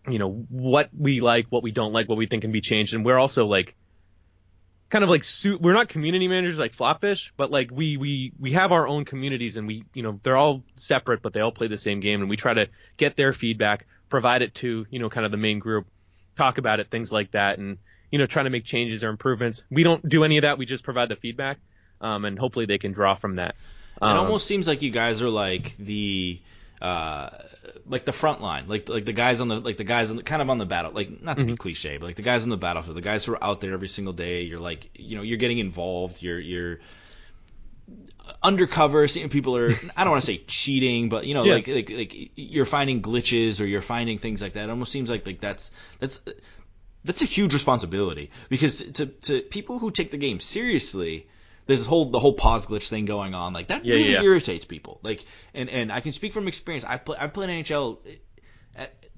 you know what we like what we don't like what we think can be changed. And we're also like kind of like su- we're not community managers like flopfish but like we we we have our own communities and we you know they're all separate but they all play the same game. And we try to get their feedback provide it to you know kind of the main group talk about it things like that and you know trying to make changes or improvements. We don't do any of that. We just provide the feedback um, and hopefully they can draw from that. It Um, almost seems like you guys are like the uh like the front line, like like the guys on the like the guys on the, kind of on the battle, like not to be cliche, but like the guys on the battlefield, the guys who are out there every single day. You're like, you know, you're getting involved. You're you're undercover. Seeing people are, I don't want to say cheating, but you know, Yeah. like like like you're finding glitches or you're finding things like that. It almost seems like like that's that's that's a huge responsibility because to to people who take the game seriously there's this whole the whole pause glitch thing going on. Like that Yeah, really yeah. irritates people. Like and and I can speak from experience. I play I played NHL at, eh,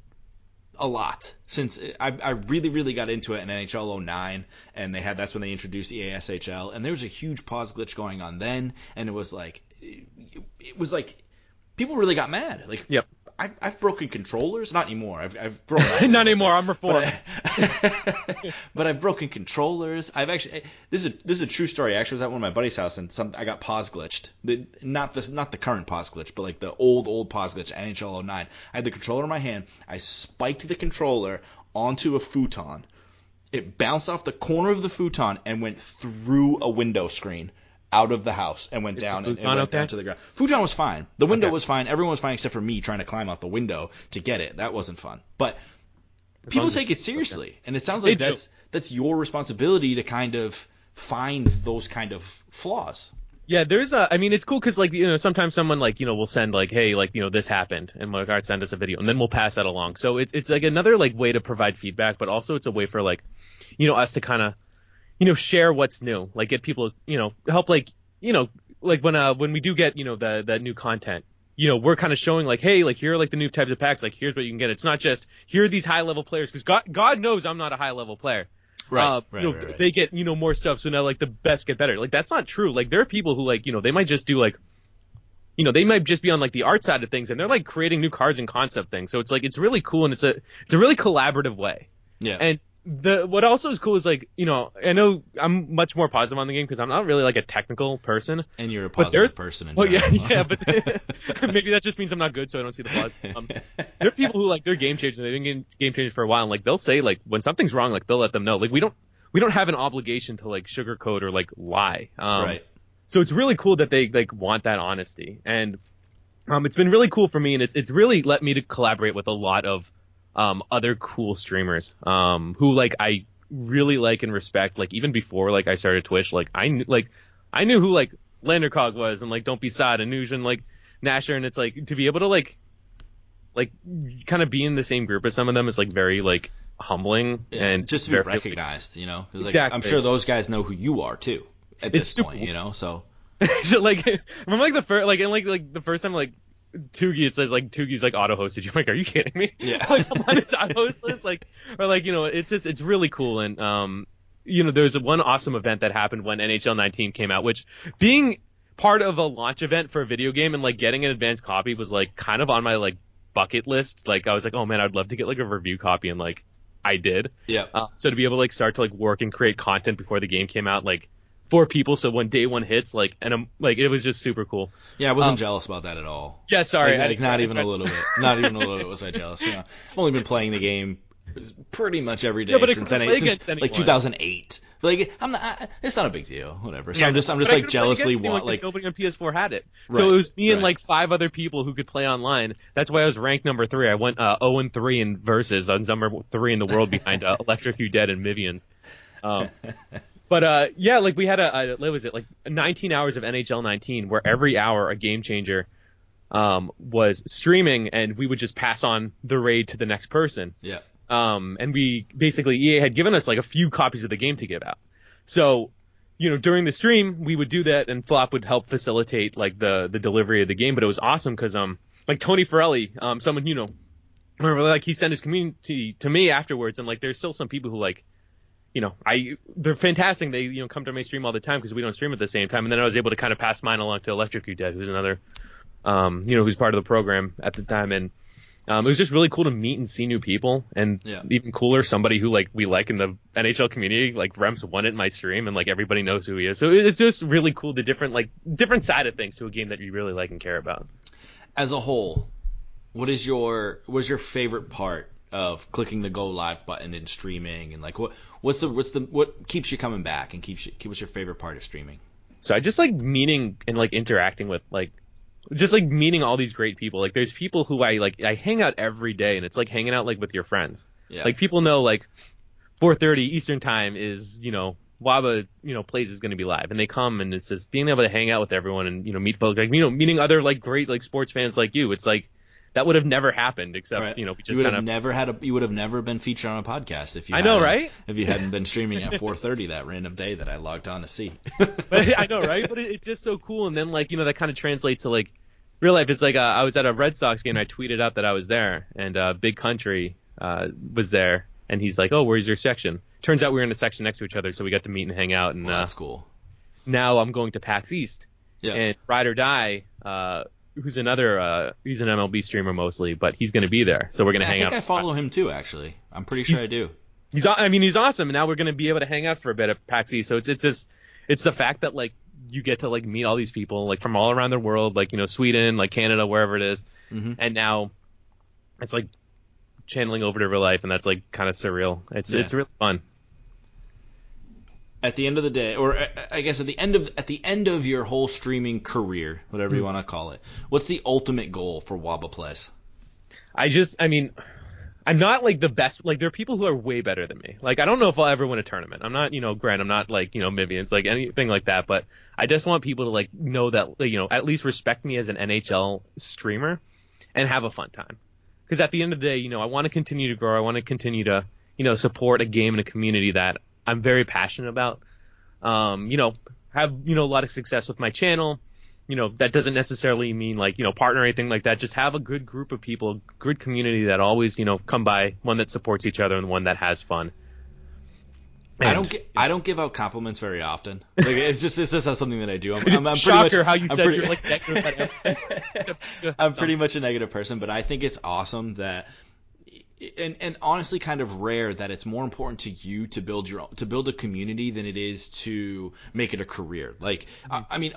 a lot since I, I really really got into it in NHL 09 and they had that's when they introduced the ASHL and there was a huge pause glitch going on then and it was like it, it was like people really got mad like Yep. I've, I've broken controllers not anymore I've, I've broken Not anymore. I'm reformed. but, I, I've broken controllers. I've actually eh, this is a, this is a true story. I actually was at one of my buddy's house and some I got pause glitched. The, not the not the current pause glitch, but like the old old pause glitch NHL 09. I had the controller in my hand. I spiked the controller onto a futon. It bounced off the corner of the futon and went through a window screen out of the house and went Is down and, and went okay? down to the ground. Futon was fine. The window Okay. was fine. Everyone was fine except for me trying to climb out the window to get it. That wasn't fun. But As people as- take it seriously, and it sounds They like do. that's that's your responsibility to kind of find those kind of flaws. Yeah, there's a. I mean, it's cool because like you know sometimes someone like you know will send like hey like you know this happened and like all right send us a video and then we'll pass that along. So it's it's like another like way to provide feedback, but also it's a way for like you know us to kind of you know share what's new, like get people you know help like you know like when uh when we do get you know the that new content. You know, we're kind of showing like, hey, like here are like the new types of packs. Like here's what you can get. It's not just here are these high level players because God, God knows I'm not a high level player. Uh, you know, They get you know more stuff, so now like the best get better. Like that's not true. Like there are people who like you know they might just do like, you know, they might just be on like the art side of things, and they're like creating new cards and concept things. So it's like it's really cool and it's a it's a really collaborative way. yeah, And the what also is cool is like you know I know I'm much more positive on the game because I'm not really like a technical person. and you're a positive person. In Well, yeah, yeah, but maybe that just means I'm not good, so I don't see the flaws. Um, there are people who like they're game changers. They've been game, game changers for a while, and like they'll say like when something's wrong, like they'll let them know. Like we don't we don't have an obligation to like sugarcoat or like lie. Um, right. So it's really cool that they like want that honesty, and um, it's been really cool for me, and it's it's really let me to collaborate with a lot of um other cool streamers um who like I really like and respect. Like even before like I started Twitch, like I knew like I knew who like Landercog was and like Don't Be Sad and Nuge and like Nasher, and it's like to be able to like like kind of be in the same group as some of them is like very like humbling Yeah, and just to be recognized, you know, like, Exactly. I'm sure those guys know who you are too. At It's this super point, you know, so So, like remember like the first like and like like the first time like Tugi it says like Tugi's like auto hosted you. I'm like, are you kidding me? Yeah. like I'm auto host list, like or like you know it's just it's really cool and um you know there's one awesome event that happened when NHL 19 came out, which being part of a launch event for a video game and like getting an advanced copy was like kind of on my like bucket list. Like I was like, oh man, I'd love to get like a review copy and like I did. yeah, Uh, so to be able to like start to like work and create content before the game came out, like for people, so when day one hits, like and I'm like it was just super cool. yeah. I wasn't um, jealous about that at all. Yeah, sorry, like, I- like, not even a little bit. Not even a little bit was I jealous. You know, I've only been playing the game pretty much every day Yeah, since, play since like 2008. Like I'm not. I, it's not a big deal. Whatever. So Yeah, I'm just I'm just like jealously against anyone wa- 'cause like nobody on PS4 had it. Right, So it was me and like five other people who could play online. That's why I was ranked number three. I went uh, 0 and three in versus. I was number three in the world behind uh, Electric You Dead and Mivians. Um, but uh, yeah, like we had a, a what was it like 19 hours of NHL 19 where every hour a game changer um, was streaming and we would just pass on the raid to the next person. yeah. Um, and we basically EA had given us like a few copies of the game to give out. So, you know, during the stream we would do that, and Flop would help facilitate like the the delivery of the game. But it was awesome because um, like Tony Farelli, um, someone you know, remember like he sent his community to me afterwards, and like there's still some people who like. You know, I they're fantastic. They you know come to my stream all the time because we don't stream at the same time. And then I was able to kind of pass mine along to Electric Dead, who's another, um, you know, who's part of the program at the time. And um, it was just really cool to meet and see new people, and Yeah. even cooler, somebody who like we like in the NHL community. Like Rems won it in my stream, and like everybody knows who he is. So it's just really cool the different like different side of things to a game that you really like and care about. As a whole, what is your was your favorite part of clicking the go live button and streaming and like what what's the what's the what keeps you coming back and keeps you what's your favorite part of streaming? So I just like meeting and like interacting with like just like meeting all these great people. Like there's people who I like I hang out every day, and it's like hanging out like with your friends. Yeah. Like people know like 4:30 Eastern time is you know Wabba you know plays is going to be live, and they come and it's just being able to hang out with everyone and you know meet folks like you know meeting other like great like sports fans like you. It's like that would have never happened except Right. you know we you just would kind have of never had a you would have never been featured on a podcast if you I know, right? if you hadn't been streaming at 4:30 that random day that I logged on to see. but I know, right? But it, it's just so cool. And then like you know that kind of translates to like real life. It's like uh, I was at a Red Sox game. and I tweeted out that I was there, and uh, Big Country uh, was there, and he's like, "Oh, where's your section?" Turns out we were in a section next to each other, so we got to meet and hang out. And well, uh, that's cool. now I'm going to PAX East, Yeah. and Ride or Die, uh, who's another uh, he's an MLB streamer mostly, but he's going to be there, so we're going to I hang think out. I follow him too. Actually, I'm pretty sure He's- I do. He's, I mean, he's awesome. And now we're going to be able to hang out for a bit at PAX East. So it's it's just it's the fact that like you get to like meet all these people like from all around the world, like you know Sweden, like Canada, wherever it is. Mhm. and now it's like channeling over to real life, and that's like kind of surreal. It's Yeah. it's really fun. At the end of the day, or I- I guess at the end of at the end of your whole streaming career, whatever Hmm. you want to call it, what's the ultimate goal for Wabba Plays? I just, I mean, I'm not like the best. Like there are people who are way better than me. Like I don't know if I'll ever win a tournament. I'm not, you know, Grant. I'm not like you know Mivians, like anything like that. But I just want people to like know that you know at least respect me as an NHL streamer and have a fun time. Because at the end of the day, you know, I want to continue to grow. I want to continue to you know support a game and a community that I'm very passionate about. Um, you know, have you know a lot of success with my channel you know that doesn't necessarily mean like you know partner or anything like that just have a good group of people good community that always you know come by one that supports each other and one that has fun I don't gi- I don't give out compliments very often. Like it's just it's just not something that I do. I'm, I'm, I'm pretty shocker much, how you I'm said pretty- you're like negative about everything, except- I'm pretty much a negative person, but I think it's awesome that and and honestly kind of rare that it's more important to you to build your to build a community than it is to make it a career. Like I, I mean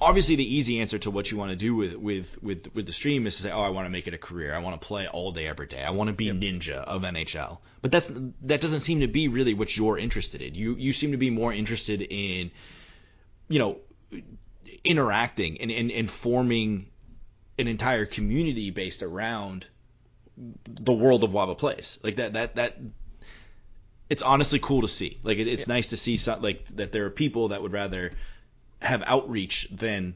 obviously the easy answer to what you want to do with with with with the stream is to say, "Oh, I want to make it a career. I want to play all day every day. I want to be ninja of NHL." But that's that doesn't seem to be really what you're interested in. You you seem to be more interested in you know interacting and, and, and forming an entire community based around the world of Wabba Plays. Like that that that it's honestly cool to see. Like it, it's nice to see some, like that there are people that would rather have outreach than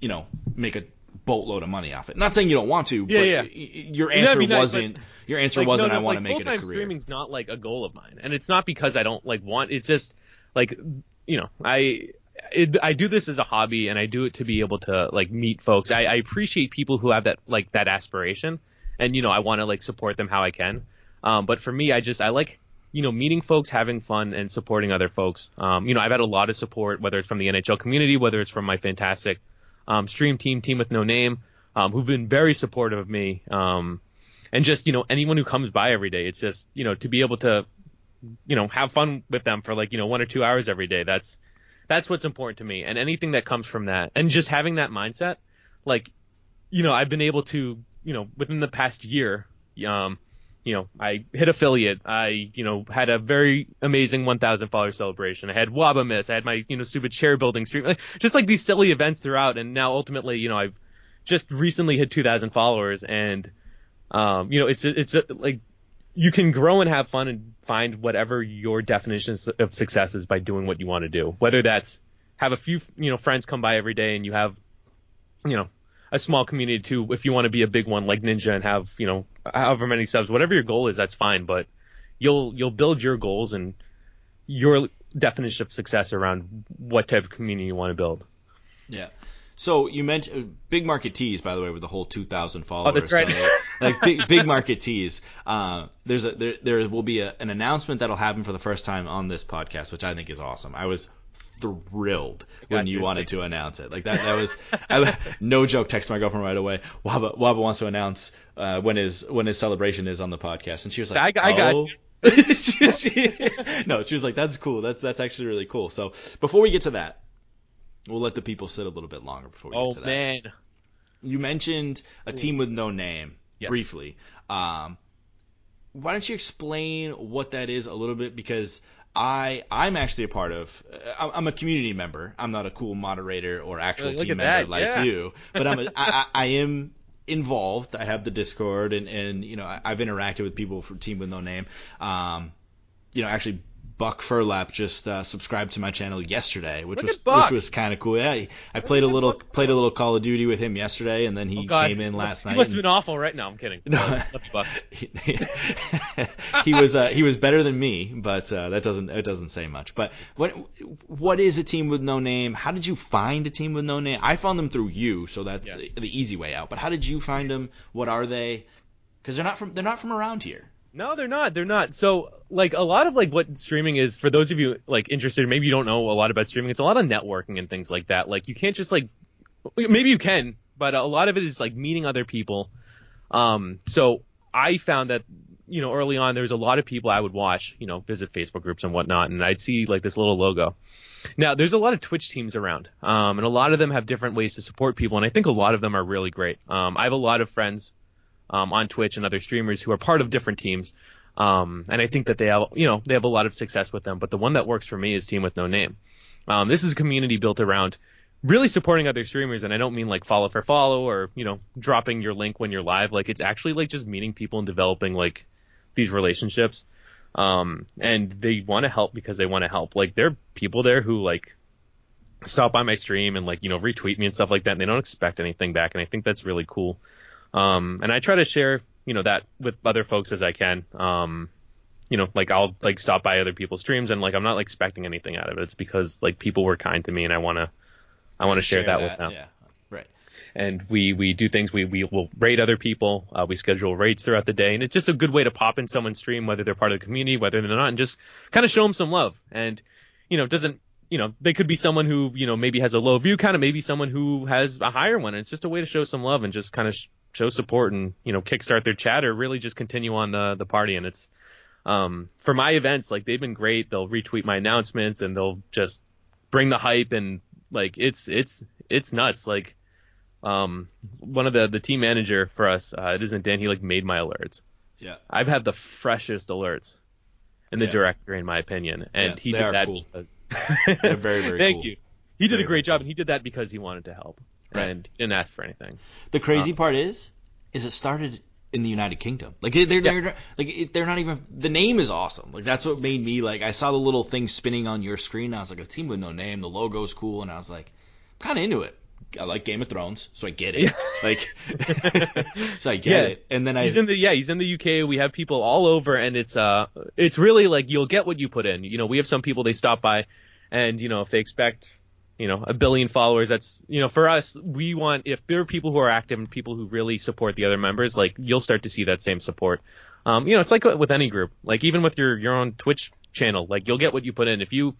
you know make a boatload of money off it. Not saying you don't want to, Yeah, but yeah. your answer nice, wasn't your answer Like, wasn't no, no, I want like, to make it a full-time career. streaming's not like a goal of mine, and it's not because I don't like want. It's just like you know, I it, I do this as a hobby, and I do it to be able to like meet folks. I, I appreciate people who have that like that aspiration, and you know, I want to like support them how I can. Um, but for me, I just I like you know meeting folks, having fun, and supporting other folks. Um, you know, I've had a lot of support, whether it's from the NHL community, whether it's from my fantastic um, stream team, team with no name, um, who've been very supportive of me. Um, and just you know anyone who comes by every day it's just you know to be able to you know have fun with them for like you know one or two hours every day that's that's what's important to me and anything that comes from that and just having that mindset like you know i've been able to you know within the past year um you know i hit affiliate. I you know had a very amazing 1000 follower celebration. I had waba miss. I had my you know stupid chair building stream. Like, just like these silly events throughout. And now ultimately you know i've just recently hit 2000 followers. And um, you know, it's it's a, like you can grow and have fun and find whatever your definition of success is by doing what you want to do. Whether that's have a few you know friends come by every day and you have you know a small community too. If you want to be a big one like Ninja and have you know however many subs, whatever your goal is, that's fine. But you'll you'll build your goals and your definition of success around what type of community you want to build. Yeah. So you mentioned big market tees, by the way, with the whole 2,000 followers. Oh, that's right. So, like big big market tees. Uh, there's a there there will be a, an announcement that'll happen for the first time on this podcast, which I think is awesome. I was thrilled when you wanted to announce it. Like that that was I, no joke. Text my girlfriend right away. Wabba Wabba wants to announce uh, when his when his celebration is on the podcast, and she was like, I got- I oh. She- she- no, she was like, "That's cool. That's that's actually really cool." So before we get to that, we'll let the people sit a little bit longer before we Oh get to that. man, You mentioned a team with no name Yes. briefly. Um, why don't you explain what that is a little bit? Because I I'm actually a part of. I'm I'm a community member. I'm not a cool moderator or actual Look team member that, like yeah. you, but I'm a, I, I am involved. I have the Discord and and you know I've interacted with people from Team with No Name. Um, you know actually Buck Furlap just uh, subscribed to my channel yesterday, which Look was which was kind of cool. Yeah, I played a little Buck played a little Call of Duty with him yesterday, and then he Oh, came in last he night. must have been awful, right? now. I'm kidding. No. Buck. he was uh, he was better than me, but uh, that doesn't it doesn't say much. But what what is a team with no name? How did you find a team with no name? I found them through you, so that's Yeah. the easy way out. But how did you find them? What are they? Because they're not from they're not from around here. No, they're not. They're not. So, like, a lot of like what streaming is for those of you like interested. Maybe you don't know a lot about streaming. It's a lot of networking and things like that. Like, you can't just like, maybe you can, but a lot of it is like meeting other people. Um, so I found that you know early on there was a lot of people I would watch, you know, visit Facebook groups and whatnot, and I'd see like this little logo. Now, there's a lot of Twitch teams around, um, and a lot of them have different ways to support people, and I think a lot of them are really great. Um, I have a lot of friends um, on Twitch and other streamers who are part of different teams. Um, and I think that they have, you know, they have a lot of success with them. But the one that works for me is Team with No Name. Um, this is a community built around really supporting other streamers, and I don't mean like follow for follow or you know dropping your link when you're live. Like it's actually like just meeting people and developing like these relationships. Um, and they want to help because they want to help. Like there are people there who like stop by my stream and like you know retweet me and stuff like that. And they don't expect anything back, and I think that's really cool. Um, and I try to share, you know, that with other folks as I can. Um, you know, like I'll like stop by other people's streams and like I'm not like expecting anything out of it. It's because like people were kind to me and I want to, I want to share, that, with them. Yeah, right. And we we do things. We we will rate other people. Uh, we schedule rates throughout the day, and it's just a good way to pop in someone's stream, whether they're part of the community, whether they're not, and just kind of show them some love. And you know, it doesn't you know, they could be someone who, you know, maybe has a low view kind of maybe someone who has a higher one. And it's just a way to show some love and just kind of sh- show support and, you know, kickstart their chat or really just continue on the, the party. And it's, um, for my events, like they've been great. They'll retweet my announcements and they'll just bring the hype and like it's, it's, it's nuts. Like, um, one of the, the team manager for us, uh, it isn't Dan. He like made my alerts. Yeah. I've had the freshest alerts in the Yeah. directory, in my opinion. And Yeah, he did that cool. because They're very, very Thank cool. you. He did Very, a great job, and he did that because he wanted to help, Right. and he didn't ask for anything. The crazy Uh, part is, is it started in the United Kingdom. Like they're, they're like they're not even. The name is awesome. Like that's what made me like. I saw the little thing spinning on your screen. And I was like, a team with no name. The logo's cool, and I was like, I'm kind of into it. I like Game of Thrones, so I get it. Like, so I get Yeah. it. And then I He's in the yeah, he's in the UK. We have people all over, and it's uh, it's really like you'll get what you put in. You know, we have some people they stop by, and you know if they expect. You know, a billion followers. That's you know, for us, we want if there are people who are active and people who really support the other members, like you'll start to see that same support. Um, you know, it's like with any group. Like even with your your own Twitch channel, like you'll get what you put in. If you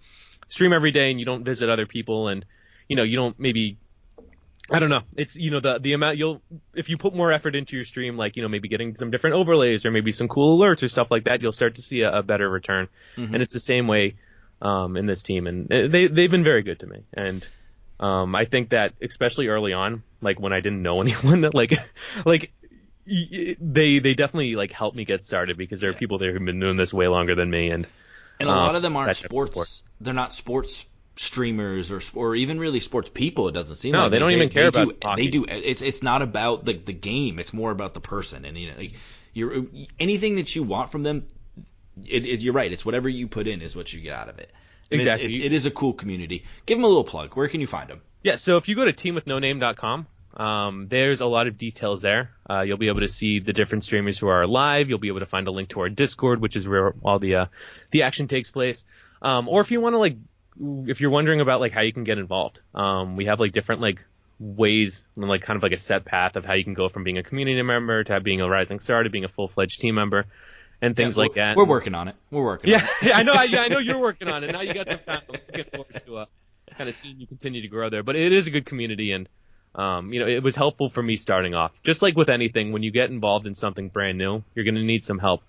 stream every day and you don't visit other people and you know you don't maybe I don't know. It's you know the the amount you'll if you put more effort into your stream, like you know maybe getting some different overlays or maybe some cool alerts or stuff like that, you'll start to see a, a better return. Mhm. And it's the same way um, in this team, and they they've been very good to me. And um, I think that especially early on, like when I didn't know anyone, that like like they they definitely like helped me get started because there are Yeah. people there who've been doing this way longer than me, and And a Um, lot of them aren't sports. They're not sports streamers or or even really sports people. It doesn't seem No, like they don't even care do, about They do. It's it's not about the the game. It's more about the person. And you know, like you're anything that you want from them. It, it, you're right. It's whatever you put in is what you get out of it. And it's- Exactly. It, it is a cool community. Give them a little plug. Where can you find them? Yeah, so if you go to teamwithnoname.com, um, there's a lot of details there. Uh, you'll be able to see the different streamers who are live. You'll be able to find a link to our Discord, which is where all the uh, the action takes place. Um, or if you want to like, if you're wondering about like how you can get involved, um, we have like different like ways and like kind of like a set path of how you can go from being a community member to being a rising star to being a full fledged team member and things Yeah, like that. We're working on it. We're working. Yeah, on it. yeah, I know. I, yeah, I know you're working on it. Now you got some time. I'm looking forward to uh, kind of seeing you continue to grow there. But it is a good community, and um, you know, it was helpful for me starting off. Just like with anything, when you get involved in something brand new, you're going to need some help.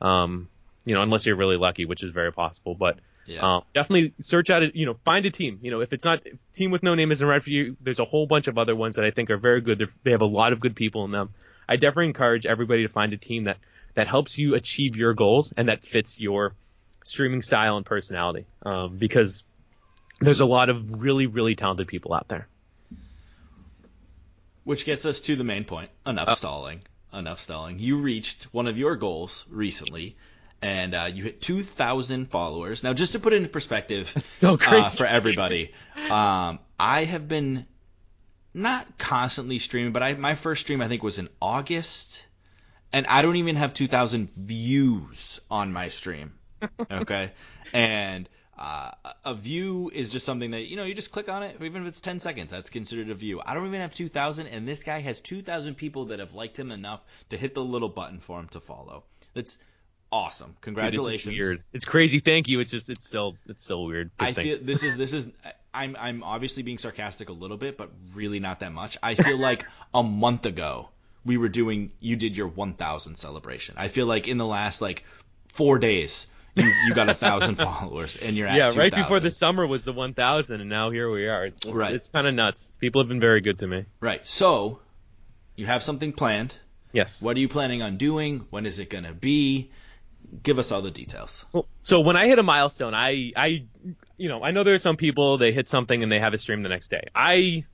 Um, you know, unless you're really lucky, which is very possible. But Yeah. uh, definitely search out it. You know, find a team. You know, if it's not team with no name isn't right for you, there's a whole bunch of other ones that I think are very good. They're, they have a lot of good people in them. I definitely encourage everybody to find a team that that helps you achieve your goals and that fits your streaming style and personality. Um, because there's a lot of really really talented people out there. Which gets us to the main point. Enough Oh. stalling. Enough stalling. You reached one of your goals recently, and uh, you hit 2,000 followers. Now, just to put it into perspective, It's so crazy uh, for everybody, um, I have been not constantly streaming, but I my first stream I think was in August, and I don't even have 2,000 views on my stream. Okay, and. Uh, a view is just something that you know you just click on it even if it's 10 seconds that's considered a view i don't even have 2000 and this guy has 2000 people that have liked him enough to hit the little button for him to follow that's awesome Dude, congratulations It's weird. It's crazy. Thank you. It's just it's still it's still weird. to I think. feel this is this is I'm I'm obviously being sarcastic a little bit, but really not that much. I feel like a month ago we were doing you did your 1000 celebration. I feel like in the last like 4 days you you got a 1000 followers and you're at yeah, right 2,000. before the summer was the 1,000, and now here we are. It's it's, Right. it's kind of nuts. People have been very good to me. Right. So you have something planned. Yes. What are you planning on doing? When is it going to be? Give us all the details. Well, so when I hit a milestone, I I you know I know there are some people they hit something and they have a stream the next day. I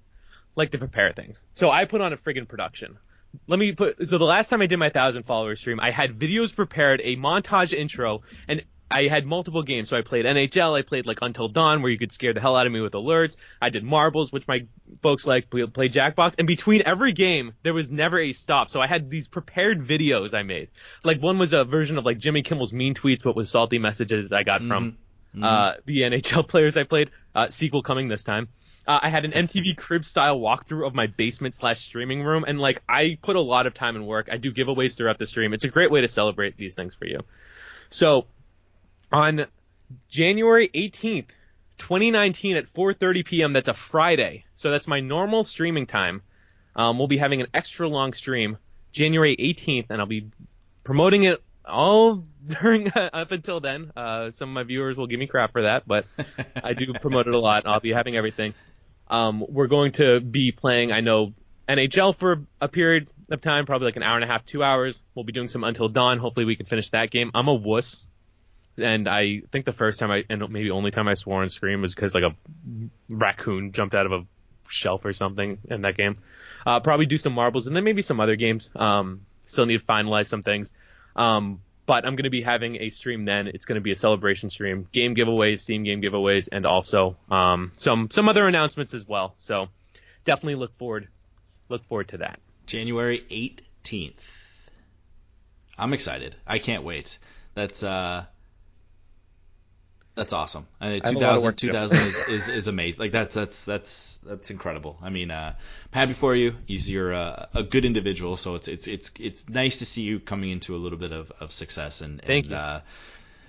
like to prepare things, so I put on a friggin' production. Let me put so the last time I did my thousand follower stream, I had videos prepared, a montage intro, and I had multiple games. So I played NHL, I played like Until Dawn, where you could scare the hell out of me with alerts. I did marbles, which my folks like. We played Jackbox, and between every game, there was never a stop. So I had these prepared videos I made. Like one was a version of like Jimmy Kimmel's mean tweets, but with salty messages I got from uh, the NHL players I played. Uh, sequel coming this time. Uh, I had an MTV crib style walkthrough of my basement slash streaming room, and like I put a lot of time and work. I do giveaways throughout the stream. It's a great way to celebrate these things for you. So on January 18th, 2019 at 4:30 p.m. That's a Friday, so that's my normal streaming time. Um, we'll be having an extra long stream January 18th, and I'll be promoting it all during up until then. Uh, some of my viewers will give me crap for that, but I do promote it a lot. I'll be having everything. Um, we're going to be playing, I know, NHL for a period of time, probably like an hour and a half, two hours. We'll be doing some Until Dawn. Hopefully, we can finish that game. I'm a wuss, and I think the first time I, and maybe only time I swore and screamed was because like a raccoon jumped out of a shelf or something in that game. Uh, probably do some marbles and then maybe some other games. Um, still need to finalize some things. Um, but I'm going to be having a stream then. It's going to be a celebration stream, game giveaways, Steam game giveaways, and also um, some some other announcements as well. So definitely look forward look forward to that. January 18th. I'm excited. I can't wait. That's uh that's awesome. I mean, I have a lot of 2000, work 2000 is, is, is amazing. Like that's that's that's that's incredible. I mean, uh, I'm happy for you. You're uh, a good individual, so it's it's it's it's nice to see you coming into a little bit of, of success. And, Thank you. Uh,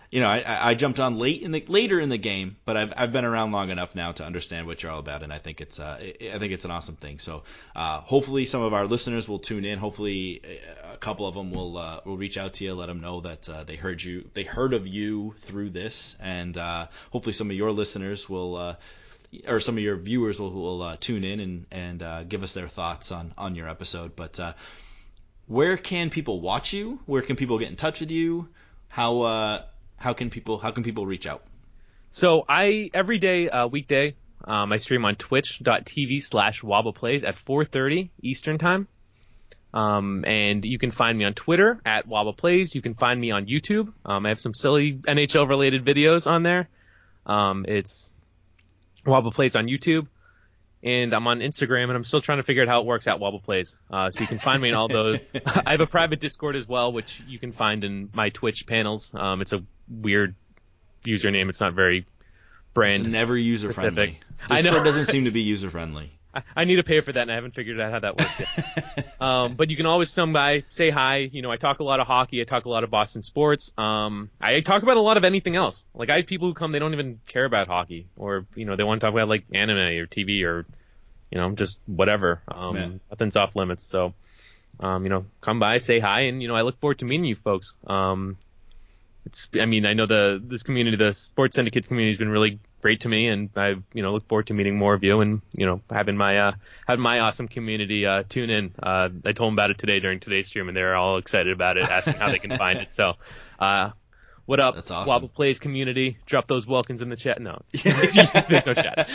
you know, I- I, jumped on late in the later in the game, but I've I've been around long enough now to understand what you're all about, and I think it's uh I think it's an awesome thing. So uh, hopefully some of our listeners will tune in. Hopefully a a couple of them will uh, will reach out to you, let them know that uh, they heard you, they heard of you through this, and uh, hopefully some of your listeners will. Uh, or some of your viewers will, will uh, tune in and and uh, give us their thoughts on on your episode. But uh, where can people watch you? Where can people get in touch with you? How uh, how can people how can people reach out? So I every day, uh, weekday, um, I stream on twitch.tv slash wabbaplays at 4.30 Eastern time. Um, and you can find me on Twitter at wabbaplays. You can find me on YouTube. Um, I have some silly NHL related videos on there. Um, it's wabbaplays on YouTube. And I'm on Instagram, and I'm still trying to figure out how it works at Wabba Plays. Uh, so you can find me in all those. I have a private Discord as well, which you can find in my Twitch panels. Um, it's a weird username. It's not very brand. It's never user friendly. Discord doesn't seem to be user friendly. I, I need to pay for that, and I haven't figured out how that works yet. um, but you can always come by, say hi. You know, I talk a lot of hockey. I talk a lot of Boston sports. Um, I talk about a lot of anything else. Like I have people who come, they don't even care about hockey, or you know, they want to talk about like anime or TV or you know, just whatever. Um, nothing's off limits. So, um, you know, come by, say hi, and you know, I look forward to meeting you folks. Um, it's, I mean, I know the this community, the sports syndicate community, has been really great to me, and I, you know, look forward to meeting more of you, and you know, having my uh, having my awesome community uh, tune in. Uh, I told them about it today during today's stream, and they're all excited about it, asking how they can find it. So, uh, What up, That's awesome. Wabba Plays community? Drop those welcomes in the chat. No, there's no chat.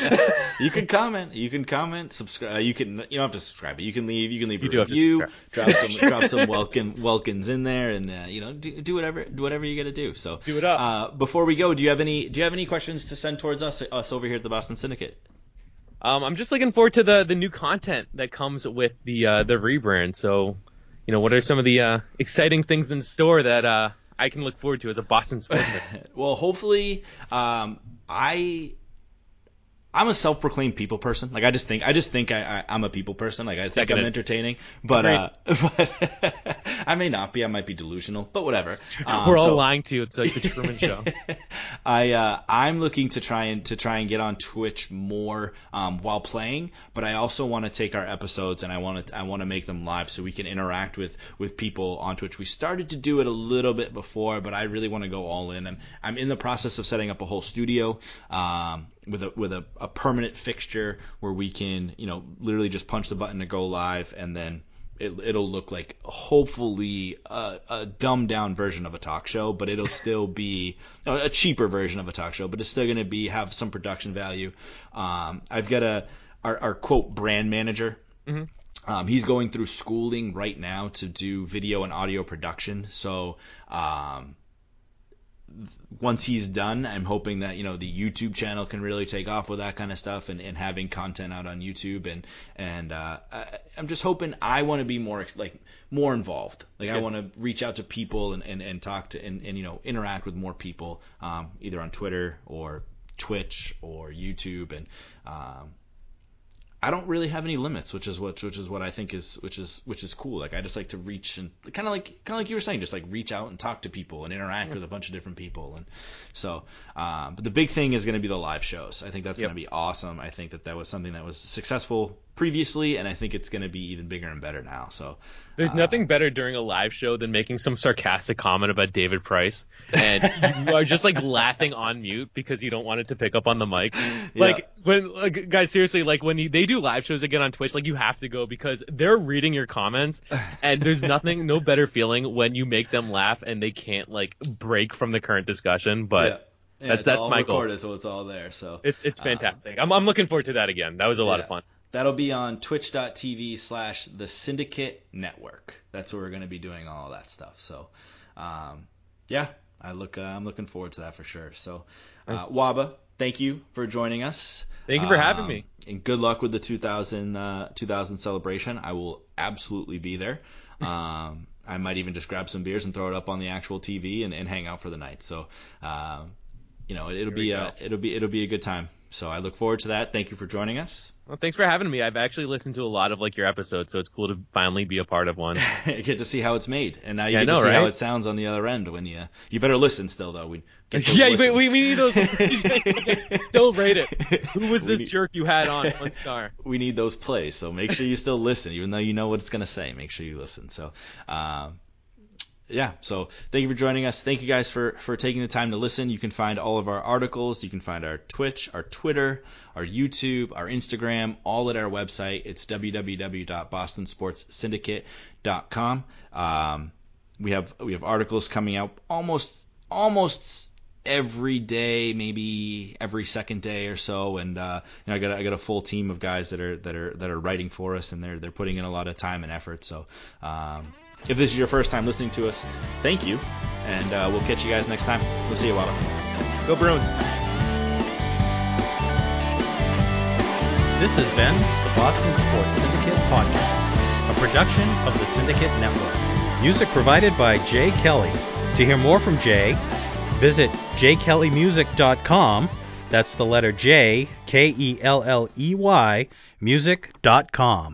you can comment. You can comment. Subscribe. You can. You don't have to subscribe, but you can leave. You can leave You a do have to review. Drop some. drop some welcome welcomes in there, and uh, you know, do, do whatever do whatever you got to do. So Do it up. Uh, before we go, do you have any do you have any questions to send towards us us over here at the Boston Syndicate? Um, I'm just looking forward to the the new content that comes with the uh, the rebrand. So, you know, what are some of the uh, exciting things in store that uh, I can look forward to as a Boston sportsman? well, hopefully, um, I. I'm a self-proclaimed people person. Like I just think, I just think I, I, I'm a people person. Like I think I'm entertaining, but uh, but I may not be. I might be delusional, but whatever. Um, We're all so- lying to you. It's like the Truman Show. I uh, I'm looking to try and to try and get on Twitch more um, while playing, but I also want to take our episodes and I want to I want to make them live so we can interact with with people on Twitch. We started to do it a little bit before, but I really want to go all in. I'm I'm in the process of setting up a whole studio. Um, with a with a, a permanent fixture where we can you know literally just punch the button to go live and then it, it'll look like hopefully a, a dumbed down version of a talk show, but it'll still be a cheaper version of a talk show, but it's still going to be have some production value. Um, I've got a our, our quote brand manager. Um, he's going through schooling right now to do video and audio production. So um, once he's done, I'm hoping that you know the YouTube channel can really take off with that kind of stuff and, and having content out on YouTube. And and uh, I, I'm just hoping I want to be more like more involved. Like I want to reach out to people and, and, and talk to and, and you know interact with more people um, either on Twitter or Twitch or YouTube. And um, I don't really have any limits, which is what which is what I think is which is which is cool. Like I just like to reach and kind of like kind of like you were saying, just like reach out and talk to people and interact with a bunch of different people. And so, um, but the big thing is going to be the live shows. I think that's Yep. going to be awesome. I think that that was something that was successful previously, and I think it's going to be even bigger and better now. So There's uh, nothing better during a live show than making some sarcastic comment about David Price, and you are just like laughing on mute because you don't want it to pick up on the mic. Like when, like, guys, seriously, like when you, they do live shows again on Twitch, like you have to go because they're reading your comments, and there's nothing, no better feeling when you make them laugh and they can't like break from the current discussion. But yeah. Yeah, that- that's my goal. recorded, so it's all there. So it's it's uh, fantastic. I'm I'm looking forward to that again. That was a lot Yeah. of fun. That'll be on twitch.tv slash the syndicate network. That's where we're going to be doing all that stuff. So, um, yeah, I look, uh, I'm looking forward to that for sure. So, uh, Nice. Wabba, thank you for joining us. Thank you for having Um, me. And good luck with the 2000, uh, 2000 celebration. I will absolutely be there. Um, I might even just grab some beers and throw it up on the actual TV and, and hang out for the night. So, um, you know, it, will be a, go. it'll be it'll be a good time. So I look forward to that. Thank you for joining us. Well, thanks for having me. I've actually listened to a lot of like your episodes, so it's cool to finally be a part of one. you get to see how it's made, and now you Yeah, get to know, see how it sounds on the other end when you. You better listen still though. We yeah, we, we, we need those. still rate it. Who was this need- jerk you had on one star? we need those plays. So make sure you still listen, even though you know what it's gonna say. Make sure you listen. So, um, yeah. So thank you for joining us. Thank you guys for for taking the time to listen. You can find all of our articles. You can find our Twitch, our Twitter, our YouTube, our Instagram, all at our website. It's www.bostonsportssyndicate.com. Um, we have we have articles coming out almost almost every day, maybe every second day or so. And uh, you know, I got I got a full team of guys that are that are that are writing for us, and they're they're putting in a lot of time and effort. So. Um, if this is your first time listening to us, thank you, and uh, we'll catch you guys next time. We'll see you, Waddle. Go Bruins. This has been the Boston Sports Syndicate Podcast, a production of the Syndicate Network. Music provided by Jay Kelley. To hear more from Jay, visit jkelleymusic.com. That's the letter J, K E L L E Y, music.com.